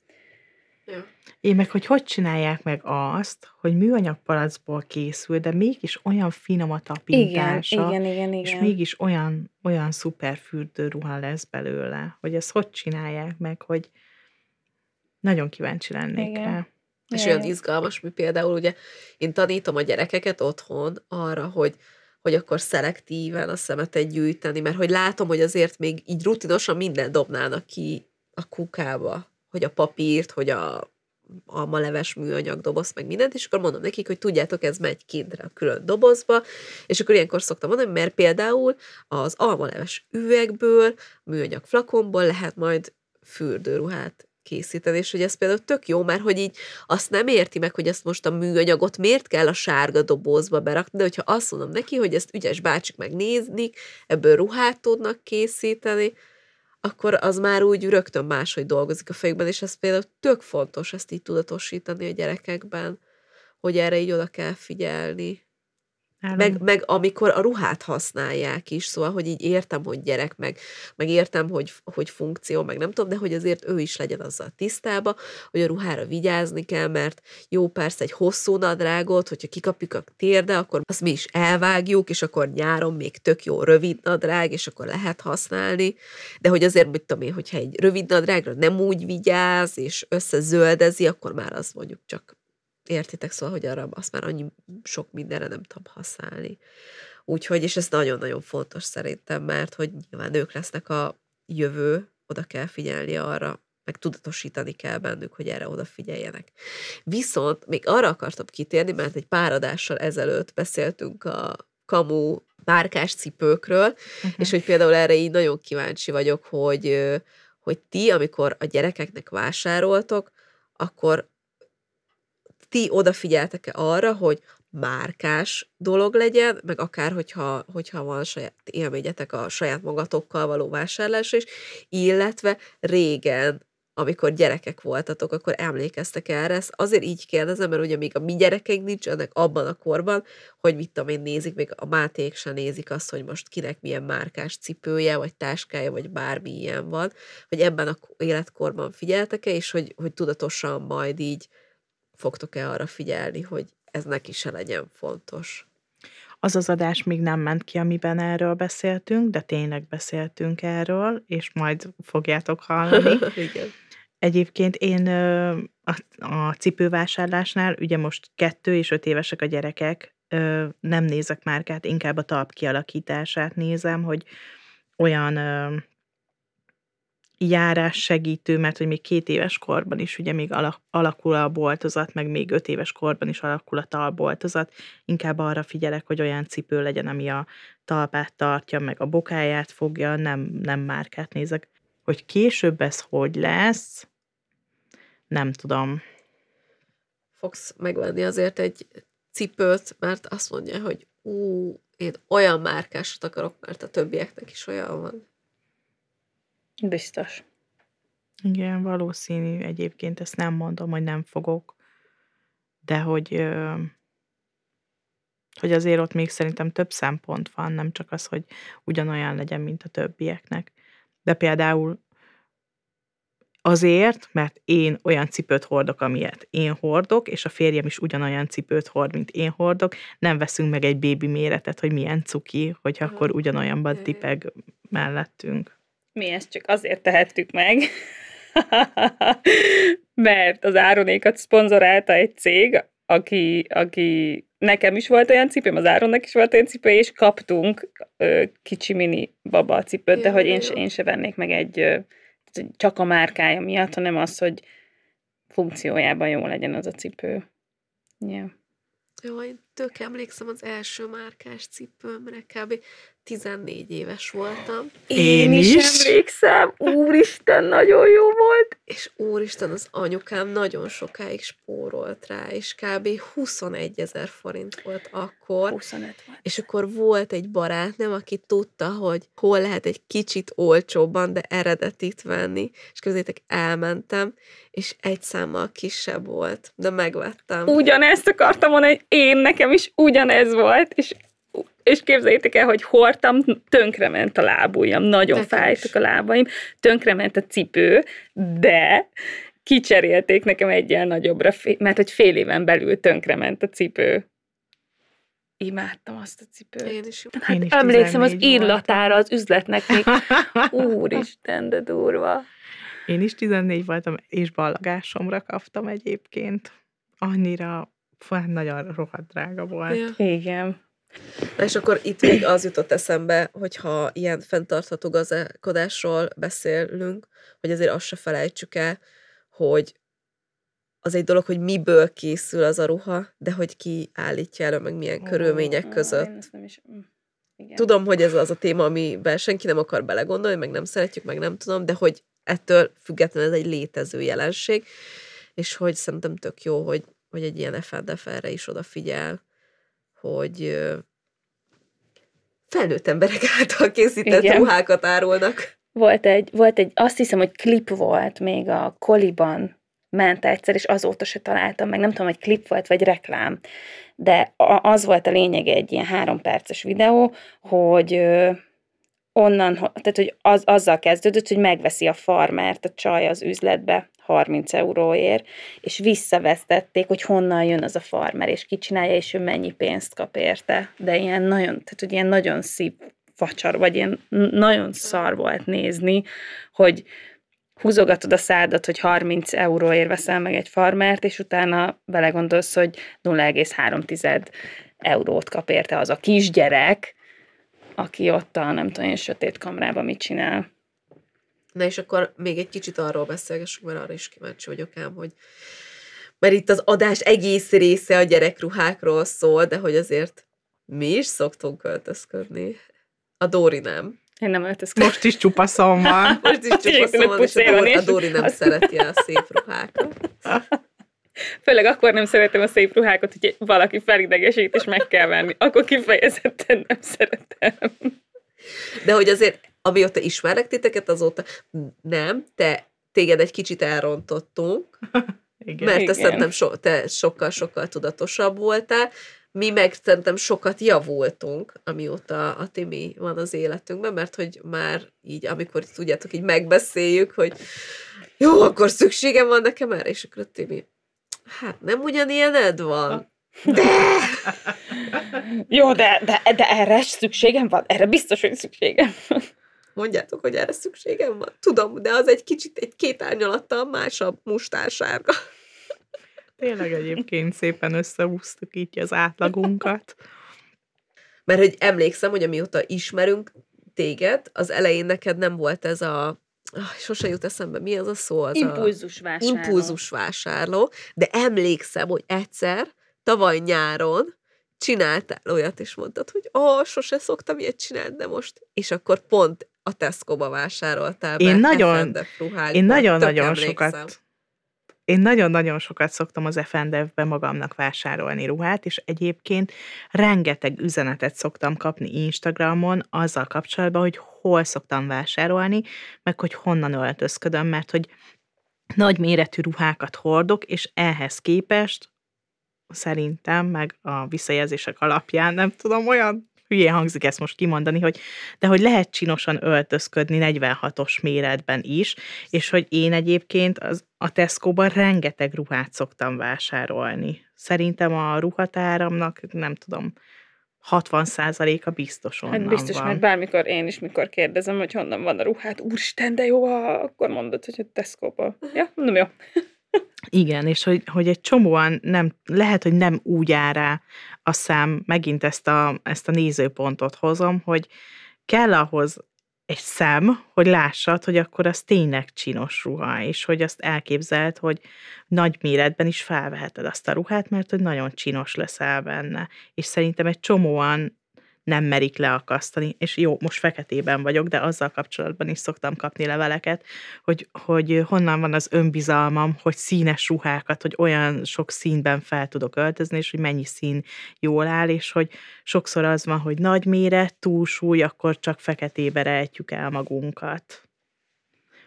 Ja.
Én meg, hogy hogy csinálják meg azt, hogy műanyag palackból készül, de mégis olyan finom a
Igen,
tapintása,
igen, igen,
és
igen.
mégis olyan, olyan szuper fürdőruha lesz belőle, hogy ezt hogy csinálják meg, hogy nagyon kíváncsi lennék
Igen.
rá.
És olyan izgalmas, mi például ugye én tanítom a gyerekeket otthon arra, hogy hogy akkor szelektíven a szemetet gyűjteni, mert hogy látom, hogy azért még így rutinosan minden dobnának ki a kukába, hogy a papírt, hogy a almaleves műanyag doboz, meg mindent, és akkor mondom nekik, hogy tudjátok, ez megy kintre a külön dobozba, és akkor ilyenkor szoktam mondani, mert például az almaleves üvegből, műanyag flakonból lehet majd fürdőruhát készíteni, és hogy ez például tök jó, mert hogy így azt nem érti meg, hogy ezt most a műanyagot miért kell a sárga dobozba berakni, de hogyha azt mondom neki, hogy ezt ügyes bácsik megnézni, ebből ruhát tudnak készíteni, akkor az már úgy rögtön máshogy dolgozik a fejükben, és ez például tök fontos ezt így tudatosítani a gyerekekben, hogy erre így oda kell figyelni. Meg, meg amikor a ruhát használják is, szóval, hogy így értem, hogy gyerek, meg, meg értem, hogy, hogy funkció, meg nem tudom, de hogy azért ő is legyen azzal tisztába, hogy a ruhára vigyázni kell, mert jó persze egy hosszú nadrágot, hogyha kikapjuk a térde, akkor azt mi is elvágjuk, és akkor nyáron még tök jó rövid nadrág, és akkor lehet használni, de hogy azért, mit tudom én, hogyha egy rövid nadrágra nem úgy vigyáz, és összezöldezi, akkor már az mondjuk csak értitek, szóval, hogy arra azt már annyi sok mindenre nem tudom használni. Úgyhogy, és ez nagyon-nagyon fontos szerintem, mert hogy nyilván ők lesznek a jövő, oda kell figyelni arra, meg tudatosítani kell bennük, hogy erre odafigyeljenek. Viszont még arra akartam kitérni, mert egy pár adással ezelőtt beszéltünk a kamu márkás cipőkről, uh-huh. és hogy például erre így nagyon kíváncsi vagyok, hogy, hogy ti, amikor a gyerekeknek vásároltok, akkor ti odafigyeltek-e arra, hogy márkás dolog legyen, meg akár, hogyha, hogyha van saját élményetek a saját magatokkal való vásárlás is, illetve régen amikor gyerekek voltatok, akkor emlékeztek erre. Ezt azért így kérdezem, mert ugye még a mi gyerekeink nincsenek abban a korban, hogy mit tudom én nézik, még a Máték sem nézik azt, hogy most kinek milyen márkás cipője, vagy táskája, vagy bármi ilyen van, hogy ebben a életkorban figyeltek-e, és hogy, hogy tudatosan majd így fogtok-e arra figyelni, hogy ez neki se legyen fontos.
Az az adás még nem ment ki, amiben erről beszéltünk, de tényleg beszéltünk erről, és majd fogjátok hallani.
Igen.
Egyébként én a, a cipővásárlásnál, ugye most kettő és öt évesek a gyerekek, nem nézek márkát, inkább a talp kialakítását nézem, hogy olyan járás segítő, mert hogy még két éves korban is ugye még alakul a boltozat, meg még öt éves korban is alakul a talboltozat. Inkább arra figyelek, hogy olyan cipő legyen, ami a talpát tartja, meg a bokáját fogja, nem, nem márkát nézek. Hogy később ez hogy lesz, nem tudom.
Fogsz megvenni azért egy cipőt, mert azt mondja, hogy ú, én olyan márkásot akarok, mert a többieknek is olyan van.
Biztos.
Igen, valószínű. Egyébként ezt nem mondom, hogy nem fogok. De hogy, hogy azért ott még szerintem több szempont van, nem csak az, hogy ugyanolyan legyen, mint a többieknek. De például azért, mert én olyan cipőt hordok, amilyet én hordok, és a férjem is ugyanolyan cipőt hord, mint én hordok, nem veszünk meg egy bébi méretet, hogy milyen cuki, hogy akkor ugyanolyanban tipeg mellettünk.
Mi ezt csak azért tehettük meg, mert az Áronékat szponzorálta egy cég, aki, aki nekem is volt olyan cipőm, az Áronnak is volt olyan cipő, és kaptunk ö, kicsi mini baba cipőt, de hogy én se, én se vennék meg egy ö, csak a márkája miatt, hanem az, hogy funkciójában jó legyen az a cipő. Yeah.
Én tök emlékszem az első márkás cipőmre, kb. 14 éves voltam.
Én, Én is. is emlékszem, úristen, nagyon jó volt.
És úristen, az anyukám nagyon sokáig spórolt rá, és kb. 21 ezer forint volt akkor.
25 volt.
És akkor volt egy barátnőm, aki tudta, hogy hol lehet egy kicsit olcsóbban, de eredetit venni, és közétek elmentem, és egy számmal kisebb volt, de megvettem.
Ugyanezt akartam mondani, hogy én nekem is ugyanez volt, és és képzeljétek el, hogy hordtam, tönkrement a lábujjam, nagyon Nekem fájtak a lábaim, tönkrement a cipő, de kicserélték nekem egyen nagyobbra, mert hogy fél éven belül tönkrement a cipő. Imádtam azt a cipőt.
Én is.
Hát Én is emlékszem az illatára az üzletnek még. Úristen, de durva.
Én is 14 voltam, és ballagásomra kaptam egyébként. Annyira, hát nagyon rohadt drága volt.
Ja. Igen.
Na és akkor itt még az jutott eszembe, hogyha ilyen fenntartható gazdálkodásról beszélünk, hogy azért azt se felejtsük el, hogy az egy dolog, hogy miből készül az a ruha, de hogy ki állítja elő, meg milyen oh, körülmények között. nem is... Mm, igen. Tudom, hogy ez az a téma, amiben senki nem akar belegondolni, meg nem szeretjük, meg nem tudom, de hogy ettől függetlenül ez egy létező jelenség, és hogy szerintem tök jó, hogy, hogy egy ilyen FNDF erre is odafigyel, hogy felnőtt emberek által készített Igen. ruhákat árulnak.
Volt egy, volt egy, azt hiszem, hogy klip volt még a Koliban, ment egyszer, és azóta se találtam meg, nem tudom, hogy klip volt, vagy reklám, de az volt a lényege egy ilyen három perces videó, hogy onnan, tehát hogy az, azzal kezdődött, hogy megveszi a farmert a csaj az üzletbe 30 euróért, és visszavesztették, hogy honnan jön az a farmer, és ki csinálja, és ő mennyi pénzt kap érte. De ilyen nagyon, tehát hogy ilyen nagyon szív facsar, vagy ilyen nagyon szar volt nézni, hogy húzogatod a szádat, hogy 30 euróért veszel meg egy farmert, és utána belegondolsz, hogy 0,3 eurót kap érte az a kisgyerek, aki ott a nem tudom én sötét kamrában mit csinál.
Na és akkor még egy kicsit arról beszélgessünk, mert arra is kíváncsi vagyok ám, hogy mert itt az adás egész része a gyerekruhákról szól, de hogy azért mi is szoktunk költözködni. A Dóri nem.
Én nem öltözködöm.
Most is csupaszom van.
Most is csupaszom van, és a Dóri, a Dóri nem szereti a szép ruhákat.
Főleg akkor nem szeretem a szép ruhákat, hogy valaki felidegesít, és meg kell venni. Akkor kifejezetten nem szeretem.
De hogy azért, amióta ismerek titeket, azóta nem, te téged egy kicsit elrontottunk,
Igen.
mert te
Igen.
szerintem so, te sokkal-sokkal tudatosabb voltál, mi meg szerintem sokat javultunk, amióta a Timi van az életünkben, mert hogy már így, amikor tudjátok, így megbeszéljük, hogy jó, akkor szükségem van nekem erre, és akkor a Timi, hát nem ugyanilyened van.
Jó, de, de, de erre szükségem van? Erre biztos, hogy szükségem van.
Mondjátok, hogy erre szükségem van. Tudom, de az egy kicsit, egy két árnyalattal másabb mustársárga.
Tényleg egyébként szépen összehúztuk így az átlagunkat.
Mert hogy emlékszem, hogy amióta ismerünk téged, az elején neked nem volt ez a ah, sose jut eszembe, mi az a szó? Az
Impulzus
a,
vásárló.
impulzus vásárló, de emlékszem, hogy egyszer, tavaly nyáron csináltál olyat, és mondtad, hogy ó, oh, sose szoktam ilyet csinálni, de most, és akkor pont a Tesco-ba vásároltál
Én
be
nagyon-. Én nagyon-nagyon sokat én nagyon-nagyon sokat szoktam az FNDF-be magamnak vásárolni ruhát, és egyébként rengeteg üzenetet szoktam kapni Instagramon azzal kapcsolatban, hogy hol szoktam vásárolni, meg hogy honnan öltözködöm, mert hogy nagy méretű ruhákat hordok, és ehhez képest szerintem, meg a visszajelzések alapján, nem tudom, olyan hülyén hangzik ezt most kimondani, hogy de hogy lehet csinosan öltözködni 46-os méretben is, és hogy én egyébként az, a Tesco-ban rengeteg ruhát szoktam vásárolni. Szerintem a ruhatáramnak, nem tudom, 60%-a biztos onnan
Hát biztos,
van.
mert bármikor én is, mikor kérdezem, hogy honnan van a ruhát, úristen, de jó, akkor mondod, hogy a Tesco-ba. Ja, mondom, jó.
Igen, és hogy, hogy egy csomóan nem, lehet, hogy nem úgy áll rá a szám, megint ezt a, ezt a nézőpontot hozom, hogy kell ahhoz egy szem, hogy lássad, hogy akkor az tényleg csinos ruha, és hogy azt elképzeld, hogy nagy méretben is felveheted azt a ruhát, mert hogy nagyon csinos leszel benne. És szerintem egy csomóan nem merik leakasztani, és jó, most feketében vagyok, de azzal kapcsolatban is szoktam kapni leveleket, hogy, hogy honnan van az önbizalmam, hogy színes ruhákat, hogy olyan sok színben fel tudok öltözni, és hogy mennyi szín jól áll, és hogy sokszor az van, hogy nagy méret, túlsúly, akkor csak feketébe rejtjük el magunkat.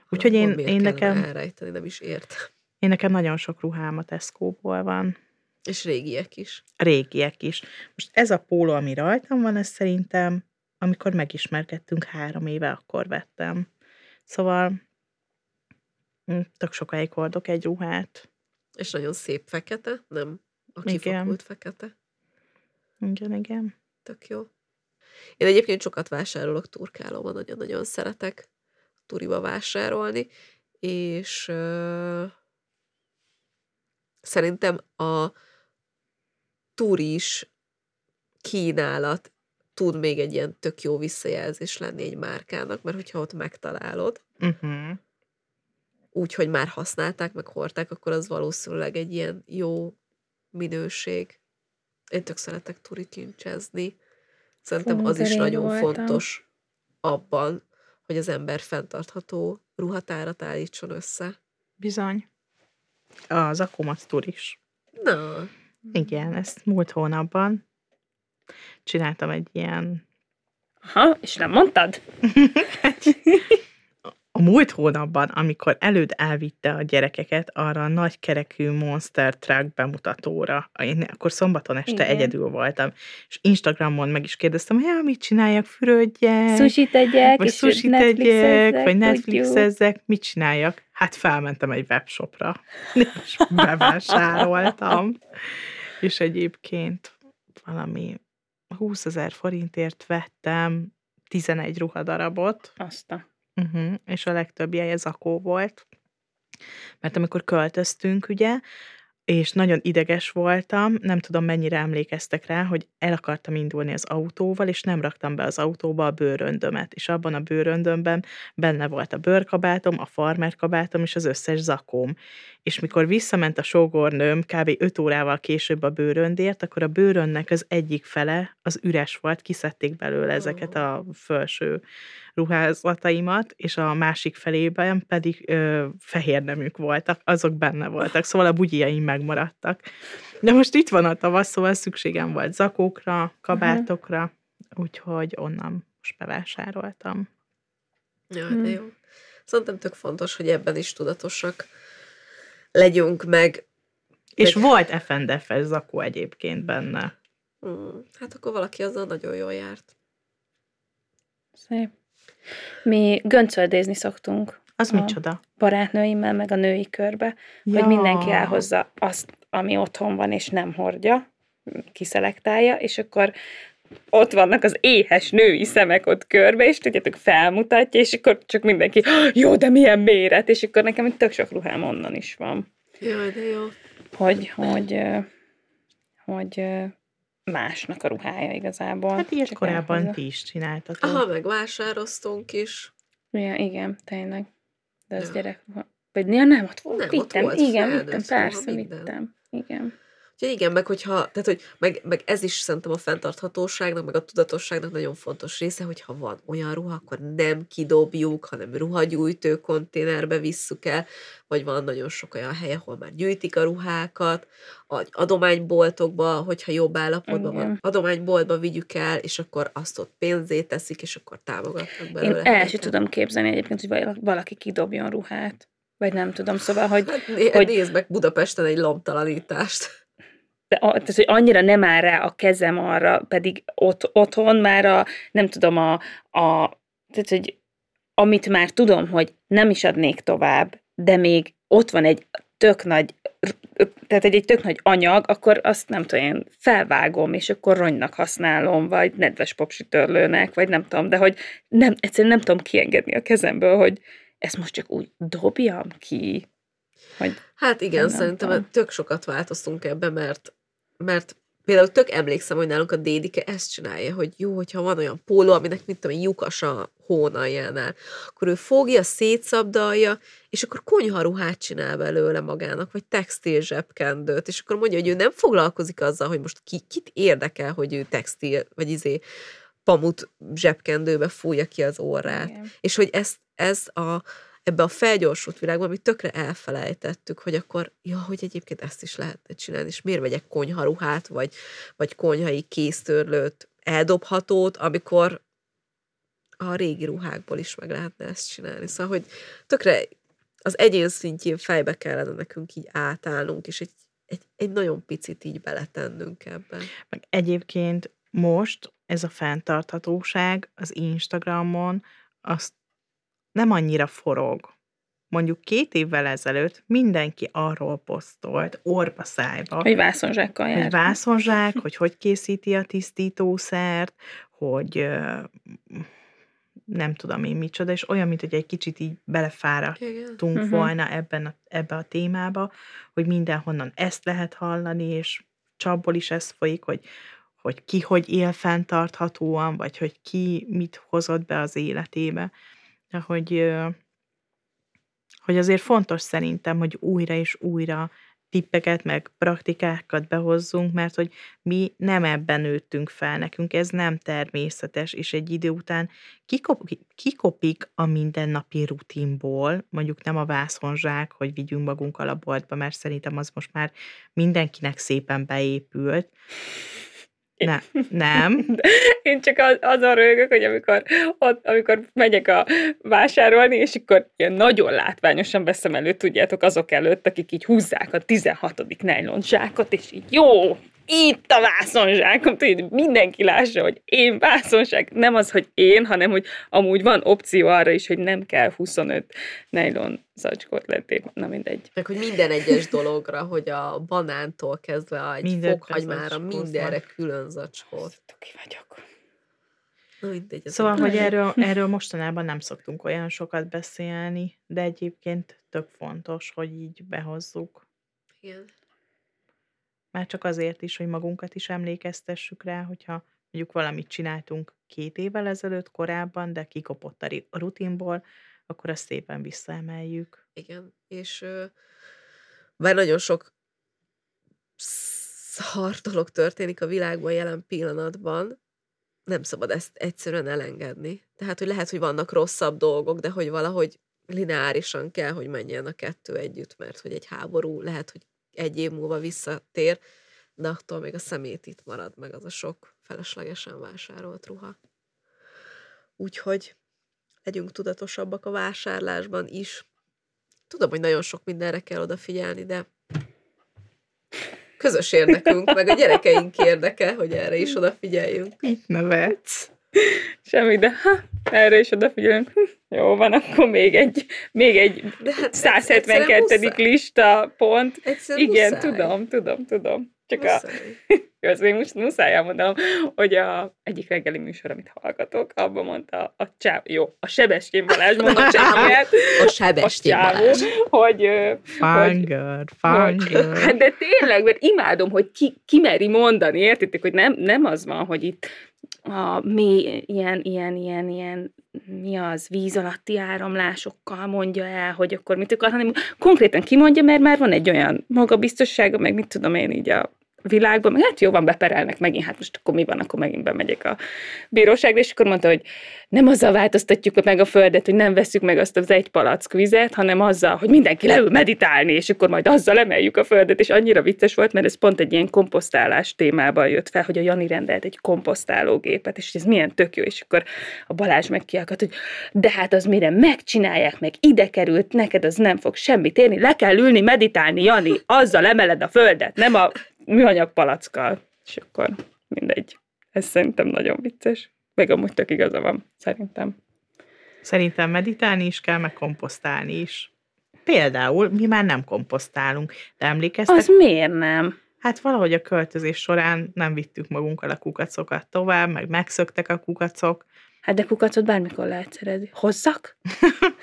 Úgyhogy én, én, nekem,
elrejteni, nem is értem.
én nekem nagyon sok ruhám a Tesco-ból van.
És régiek is.
régiek is. Most ez a póló, ami rajtam van, ez szerintem, amikor megismerkedtünk három éve, akkor vettem. Szóval mm, tök sokáig hordok egy ruhát.
És nagyon szép fekete, nem a kifakult fekete.
Igen, igen.
Tök jó. Én egyébként sokat vásárolok turkálóban, nagyon-nagyon szeretek turiba vásárolni, és ö, szerintem a turis kínálat tud még egy ilyen tök jó visszajelzés lenni egy márkának, mert hogyha ott megtalálod,
Uh-huh.
úgy, hogy már használták, meg hordták, akkor az valószínűleg egy ilyen jó minőség. Én tök szeretek turikincsezni. Szerintem
Fú,
az is nagyon
voltam.
fontos abban, hogy az ember fenntartható ruhatárat állítson össze.
Bizony. Az Akumasz is.
Na,
Igen, ezt múlt hónapban csináltam egy ilyen
Aha, és nem mondtad?
a múlt hónapban, amikor előd elvitte a gyerekeket arra a nagy kerekű Monster Truck bemutatóra, én akkor szombaton este
Igen.
egyedül voltam, és Instagramon meg is kérdeztem, hogy ja, mit csináljak, fürödjek,
Sushi tegyek,
vagy sushi tegyek, vagy. Netflixezzek, mit csináljak? Hát felmentem egy webshopra, és bevásároltam. és egyébként valami 20 ezer forintért vettem 11 ruhadarabot,
Azt a...
Uh-huh. És a legtöbbje zakó volt. Mert amikor költöztünk, ugye, és nagyon ideges voltam, nem tudom mennyire emlékeztek rá, hogy el akartam indulni az autóval, és nem raktam be az autóba a bőröndömet, és abban a bőröndömben benne volt a bőrkabátom, a farmer kabátom és az összes zakóm. És mikor visszament a sógornőm kb. 5 órával később a bőröndért, akkor a bőrönnek az egyik fele az üres volt, kiszedték belőle ezeket a felső ruházataimat, és a másik felében pedig ö, fehér neműk voltak, azok benne voltak, szóval a bugyiaim megmaradtak. De most itt van a tavasz, szóval szükségem volt zakókra, kabátokra, uh-huh. úgyhogy onnan most bevásároltam.
Ja, hmm. de jó. Szerintem tök fontos, hogy ebben is tudatosak legyünk, meg...
És meg... volt FNDF-es zakó egyébként benne.
Hmm. Hát akkor valaki azzal nagyon jól járt.
Szép. Mi göncöldézni szoktunk.
Az micsoda?
Barátnőimmel, meg a női körbe, ja. hogy mindenki elhozza azt, ami otthon van, és nem hordja, kiszelektálja, és akkor ott vannak az éhes női szemek ott körbe, és tudjátok, felmutatja, és akkor csak mindenki, jó, de milyen méret, és akkor nekem tök sok ruhám onnan is van.
Jaj, de jó.
Hogy, hogy, hogy, hogy másnak a ruhája igazából.
Hát ilyet korábban elhozzá. ti is csináltatok.
Aha, meg vásároztunk is.
Ja, igen, tényleg. De az ja. gyerek... Vagy ja, nem, ott volt, nem, vittem. Ott volt igen, vittem, persze, vittem. Igen.
Úgyhogy igen, meg hogyha, tehát hogy meg, meg ez is szerintem a fenntarthatóságnak, meg a tudatosságnak nagyon fontos része, hogyha van olyan ruha, akkor nem kidobjuk, hanem ruhagyújtő konténerbe visszük el, vagy van nagyon sok olyan hely, ahol már gyűjtik a ruhákat, vagy adományboltokba, hogyha jobb állapotban igen. van, adományboltba vigyük el, és akkor azt ott pénzét teszik, és akkor támogatnak belőle.
Én el sem tudom képzelni egyébként, hogy valaki kidobjon ruhát. Vagy nem tudom, szóval, hogy... Hát,
né- hogy... Nézd meg Budapesten egy lomtalanítást
tehát, hogy annyira nem áll rá a kezem arra, pedig ott, otthon már a, nem tudom, a, a tehát, hogy amit már tudom, hogy nem is adnék tovább, de még ott van egy tök nagy, tehát egy, egy tök nagy anyag, akkor azt nem tudom, én felvágom, és akkor ronynak használom, vagy nedves popsütörlőnek, vagy nem tudom, de hogy nem, egyszerűen nem tudom kiengedni a kezemből, hogy ezt most csak úgy dobjam ki.
Hogy hát igen, szerintem tök sokat változtunk ebbe, mert mert például tök emlékszem, hogy nálunk a dédike ezt csinálja, hogy jó, hogyha van olyan póló, aminek mint tudom, lyukas a hónaljánál, akkor ő fogja, szétszabdalja, és akkor konyharuhát csinál belőle magának, vagy textil zsebkendőt, és akkor mondja, hogy ő nem foglalkozik azzal, hogy most ki, kit érdekel, hogy ő textil, vagy izé pamut zsebkendőbe fújja ki az orrát. Igen. És hogy ez, ez a ebbe a felgyorsult világban, amit tökre elfelejtettük, hogy akkor, ja, hogy egyébként ezt is lehetne csinálni, és miért vegyek konyharuhát, vagy, vagy konyhai kéztörlőt, eldobhatót, amikor a régi ruhákból is meg lehetne ezt csinálni. Szóval, hogy tökre az egyén szintjén fejbe kellene nekünk így átállnunk, és egy, egy, egy nagyon picit így beletennünk ebben.
Meg egyébként most ez a fenntarthatóság az Instagramon, azt nem annyira forog. Mondjuk két évvel ezelőtt mindenki arról posztolt, orba szájba.
Hogy vászonzsákkal jár.
Hogy vászonzsák, hogy hogy készíti a tisztítószert, hogy nem tudom én micsoda, és olyan, mint hogy egy kicsit így belefáradtunk Igen. Mhm. volna ebben a, ebbe a témába, hogy mindenhonnan ezt lehet hallani, és csapból is ez folyik, hogy, hogy ki hogy él fenntarthatóan, vagy hogy ki mit hozott be az életébe hogy, hogy azért fontos szerintem, hogy újra és újra tippeket, meg praktikákat behozzunk, mert hogy mi nem ebben nőttünk fel, nekünk ez nem természetes, és egy idő után kikopik, kikopik a mindennapi rutinból, mondjuk nem a vászonzsák, hogy vigyünk magunkkal a boltba, mert szerintem az most már mindenkinek szépen beépült, ne, nem.
Én csak az, azon rögök, hogy amikor, ott, amikor megyek a vásárolni, és akkor ilyen nagyon látványosan veszem elő, tudjátok, azok előtt, akik így húzzák a 16. nylon zsákot, és így jó, itt a vászonzsákom, tudod, mindenki lássa, hogy én vászonzsák, nem az, hogy én, hanem hogy amúgy van opció arra is, hogy nem kell 25 nylon zacskót letép, na mindegy.
Meg, hogy minden egyes dologra, hogy a banántól kezdve a egy fokhagymára mindenre külön zacskót.
Ki vagyok.
Na, mindegy, szóval, hogy erről, erről mostanában nem szoktunk olyan sokat beszélni, de egyébként tök fontos, hogy így behozzuk.
Igen.
Már csak azért is, hogy magunkat is emlékeztessük rá, hogyha mondjuk valamit csináltunk két évvel ezelőtt korábban, de kikopott a rutinból, akkor azt szépen visszaemeljük.
Igen, és bár nagyon sok szar dolog történik a világban jelen pillanatban, nem szabad ezt egyszerűen elengedni. Tehát, hogy lehet, hogy vannak rosszabb dolgok, de hogy valahogy lineárisan kell, hogy menjen a kettő együtt, mert hogy egy háború lehet, hogy egy év múlva visszatér, de attól még a szemét itt marad, meg az a sok feleslegesen vásárolt ruha. Úgyhogy legyünk tudatosabbak a vásárlásban is. Tudom, hogy nagyon sok mindenre kell odafigyelni, de közös érdekünk, meg a gyerekeink érdeke, hogy erre is odafigyeljünk.
Itt nevetsz.
Semmi, de ha, erre is odafigyelünk. Hm, Jó van, akkor még egy, még egy
De hát
172.
egyszerűen
lista pont.
Egyszerűen
Igen,
muszáj.
tudom, tudom, tudom. Csak a,
Muszáj.
Jó, azt még most muszáj elmondanom, hogy a egyik reggeli műsor, amit hallgatok, abban mondta a csáv, jó, a Sebestyén Balázs mondta a csávóját,
A
a
Sebestyén
csávó,
Balázs.
hogy, ö,
Fine girl, fine
hogy,
girl.
hát de tényleg, mert imádom, hogy ki, ki meri mondani, értitek, hogy nem, nem az van, hogy itt a mi ilyen, ilyen, ilyen, ilyen, mi az, víz alatti áramlásokkal mondja el, hogy akkor mit akar, hanem konkrétan kimondja, mert már van egy olyan magabiztossága, meg mit tudom én így a világban, meg hát jó van, beperelnek megint, hát most akkor mi van, akkor megint bemegyek a bíróságra, és akkor mondta, hogy nem azzal változtatjuk meg a földet, hogy nem veszük meg azt az egy palack vizet, hanem azzal, hogy mindenki leül meditálni, és akkor majd azzal emeljük a földet, és annyira vicces volt, mert ez pont egy ilyen komposztálás témában jött fel, hogy a Jani rendelt egy komposztálógépet, és ez milyen tök jó, és akkor a Balázs megkiakadt, hogy de hát az mire megcsinálják, meg ide került, neked az nem fog semmit érni, le kell ülni, meditálni, Jani, azzal emeled a földet, nem a műanyag palackkal. És akkor mindegy. Ez szerintem nagyon vicces. Meg amúgy tök igaza van, szerintem.
Szerintem meditálni is kell, meg komposztálni is. Például mi már nem komposztálunk, de emlékeztek?
Az miért nem?
Hát valahogy a költözés során nem vittük magunkkal a kukacokat tovább, meg megszöktek a kukacok.
Hát de kukacot bármikor lehet szerezni. Hozzak?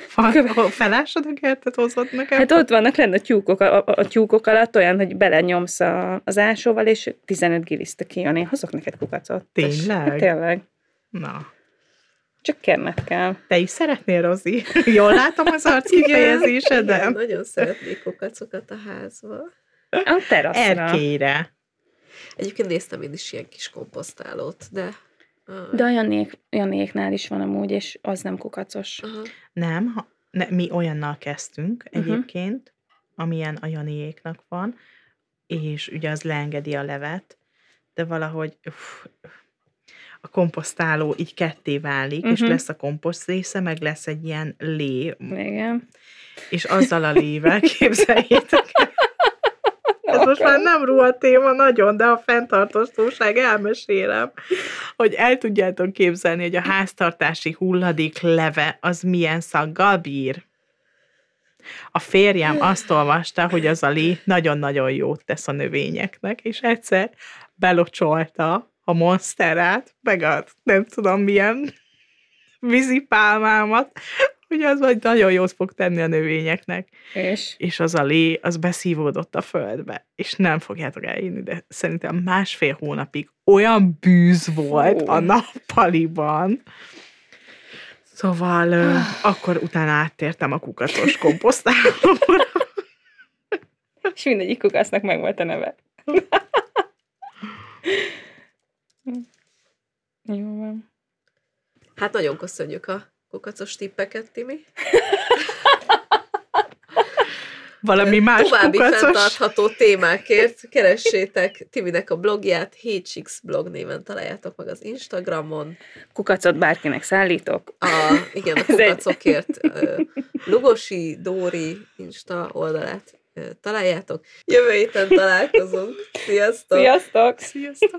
Felásod a kertet, hozott nekem?
Hát ott vannak lenne a tyúkok, a, a, a tyúkok alatt olyan, hogy belenyomsz a, az ásóval, és 15 giliszta kijön. Én hozok neked kukacot.
Tényleg?
Hát tényleg.
Na,
Csak kérned kell.
te is szeretnél, Rozi? Jól látom az arc kifejezésedem.
nagyon szeretnék kukacokat a házba.
A teraszra.
Erkélyre.
Egyébként néztem én is ilyen kis komposztálót, de...
De a Janék, Janéknál is van amúgy, és az nem kukacos.
aha.
Nem, ha, ne, mi olyannal kezdtünk egyébként, amilyen a Janiéknak van, és ugye az leengedi a levet, de valahogy uff, a komposztáló így ketté válik, uh-huh. és
Mhm.
lesz a komposzt része, meg lesz egy ilyen lé,
Igen.
és azzal a lével képzeljétek el. Ez most már nem ruha téma nagyon, de a fenntartóság elmesélem, hogy el tudjátok képzelni, hogy a háztartási hulladék leve az milyen szaggal bír. A férjem azt olvasta, hogy az a lé nagyon-nagyon jót tesz a növényeknek, és egyszer belocsolta a monsterát, meg a nem tudom milyen vízipálmámat, hogy az vagy nagyon jót fog tenni a növényeknek
És
és az a lé, az beszívódott a földbe, és nem fogjátok elhinni, de szerintem másfél hónapig olyan bűz volt
Fú.
a nappaliban. Szóval ö, akkor utána áttértem a kukacos komposztálóra.
És mindegyik kukasznak meg volt a neve. Jó van.
Hát nagyon köszönjük a kukacos tippeket, Timi.
Valami más
További
kukacos.
fenntartható témákért keressétek Timinek a blogját, 7 blog néven találjátok meg az Instagramon.
Kukacot bárkinek szállítok.
A, igen, a kukacokért Lugosi Dóri Insta oldalát találjátok. Jövő héten találkozunk. Sziasztok!
Sziasztok!
Sziasztok!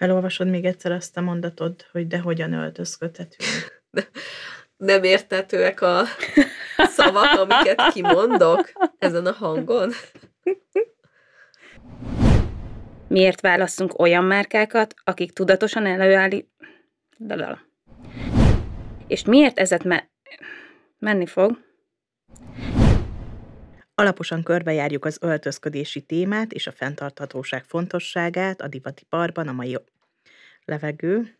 Felolvasod még egyszer azt a mondatod, hogy de hogyan öltözködhetünk.
Nem értetőek a szavak, amiket kimondok ezen a hangon.
Miért választunk olyan márkákat, akik tudatosan előállít... És miért ezet me... menni fog?
Alaposan körbejárjuk az öltözködési témát és a fenntarthatóság fontosságát a divatiparban a mai levegő.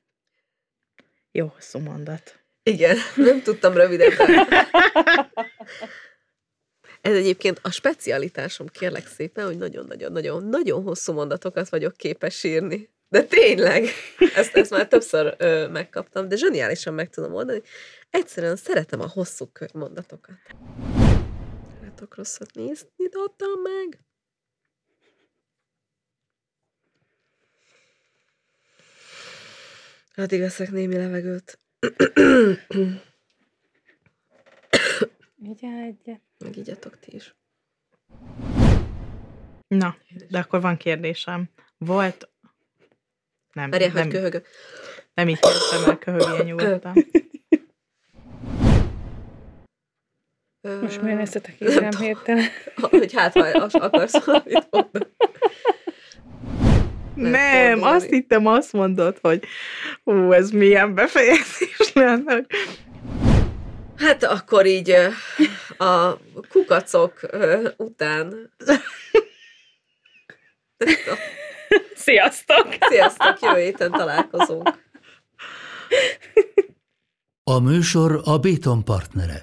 Jó hosszú mondat.
Igen, nem tudtam rövidebben. Ez egyébként a specialitásom, kérlek szépen, hogy nagyon-nagyon-nagyon-nagyon hosszú mondatokat vagyok képes írni. De tényleg, ezt, ezt már többször ö, megkaptam, de zseniálisan meg tudom mondani. Egyszerűen szeretem a hosszú mondatokat. Látok rosszat nézni, adtam meg. Addig veszek némi levegőt.
Egyet.
Meg igyatok ti is.
Na, de akkor van kérdésem. Volt... Nem,
Várjál, hogy
nem,
köhögök.
nem így kezdtem el köhögni nyugodtan.
Most miért néztetek
nem
így rám
tudom.
hirtelen?
Hogy hát, ha akarsz valamit mondani.
Nem,
fordulni.
azt hittem, azt mondod, hogy hú, ez milyen befejezés lenne.
Hát akkor így a kukacok után.
Sziasztok!
Sziasztok, jövő héten találkozunk.
A műsor a Béton partnere.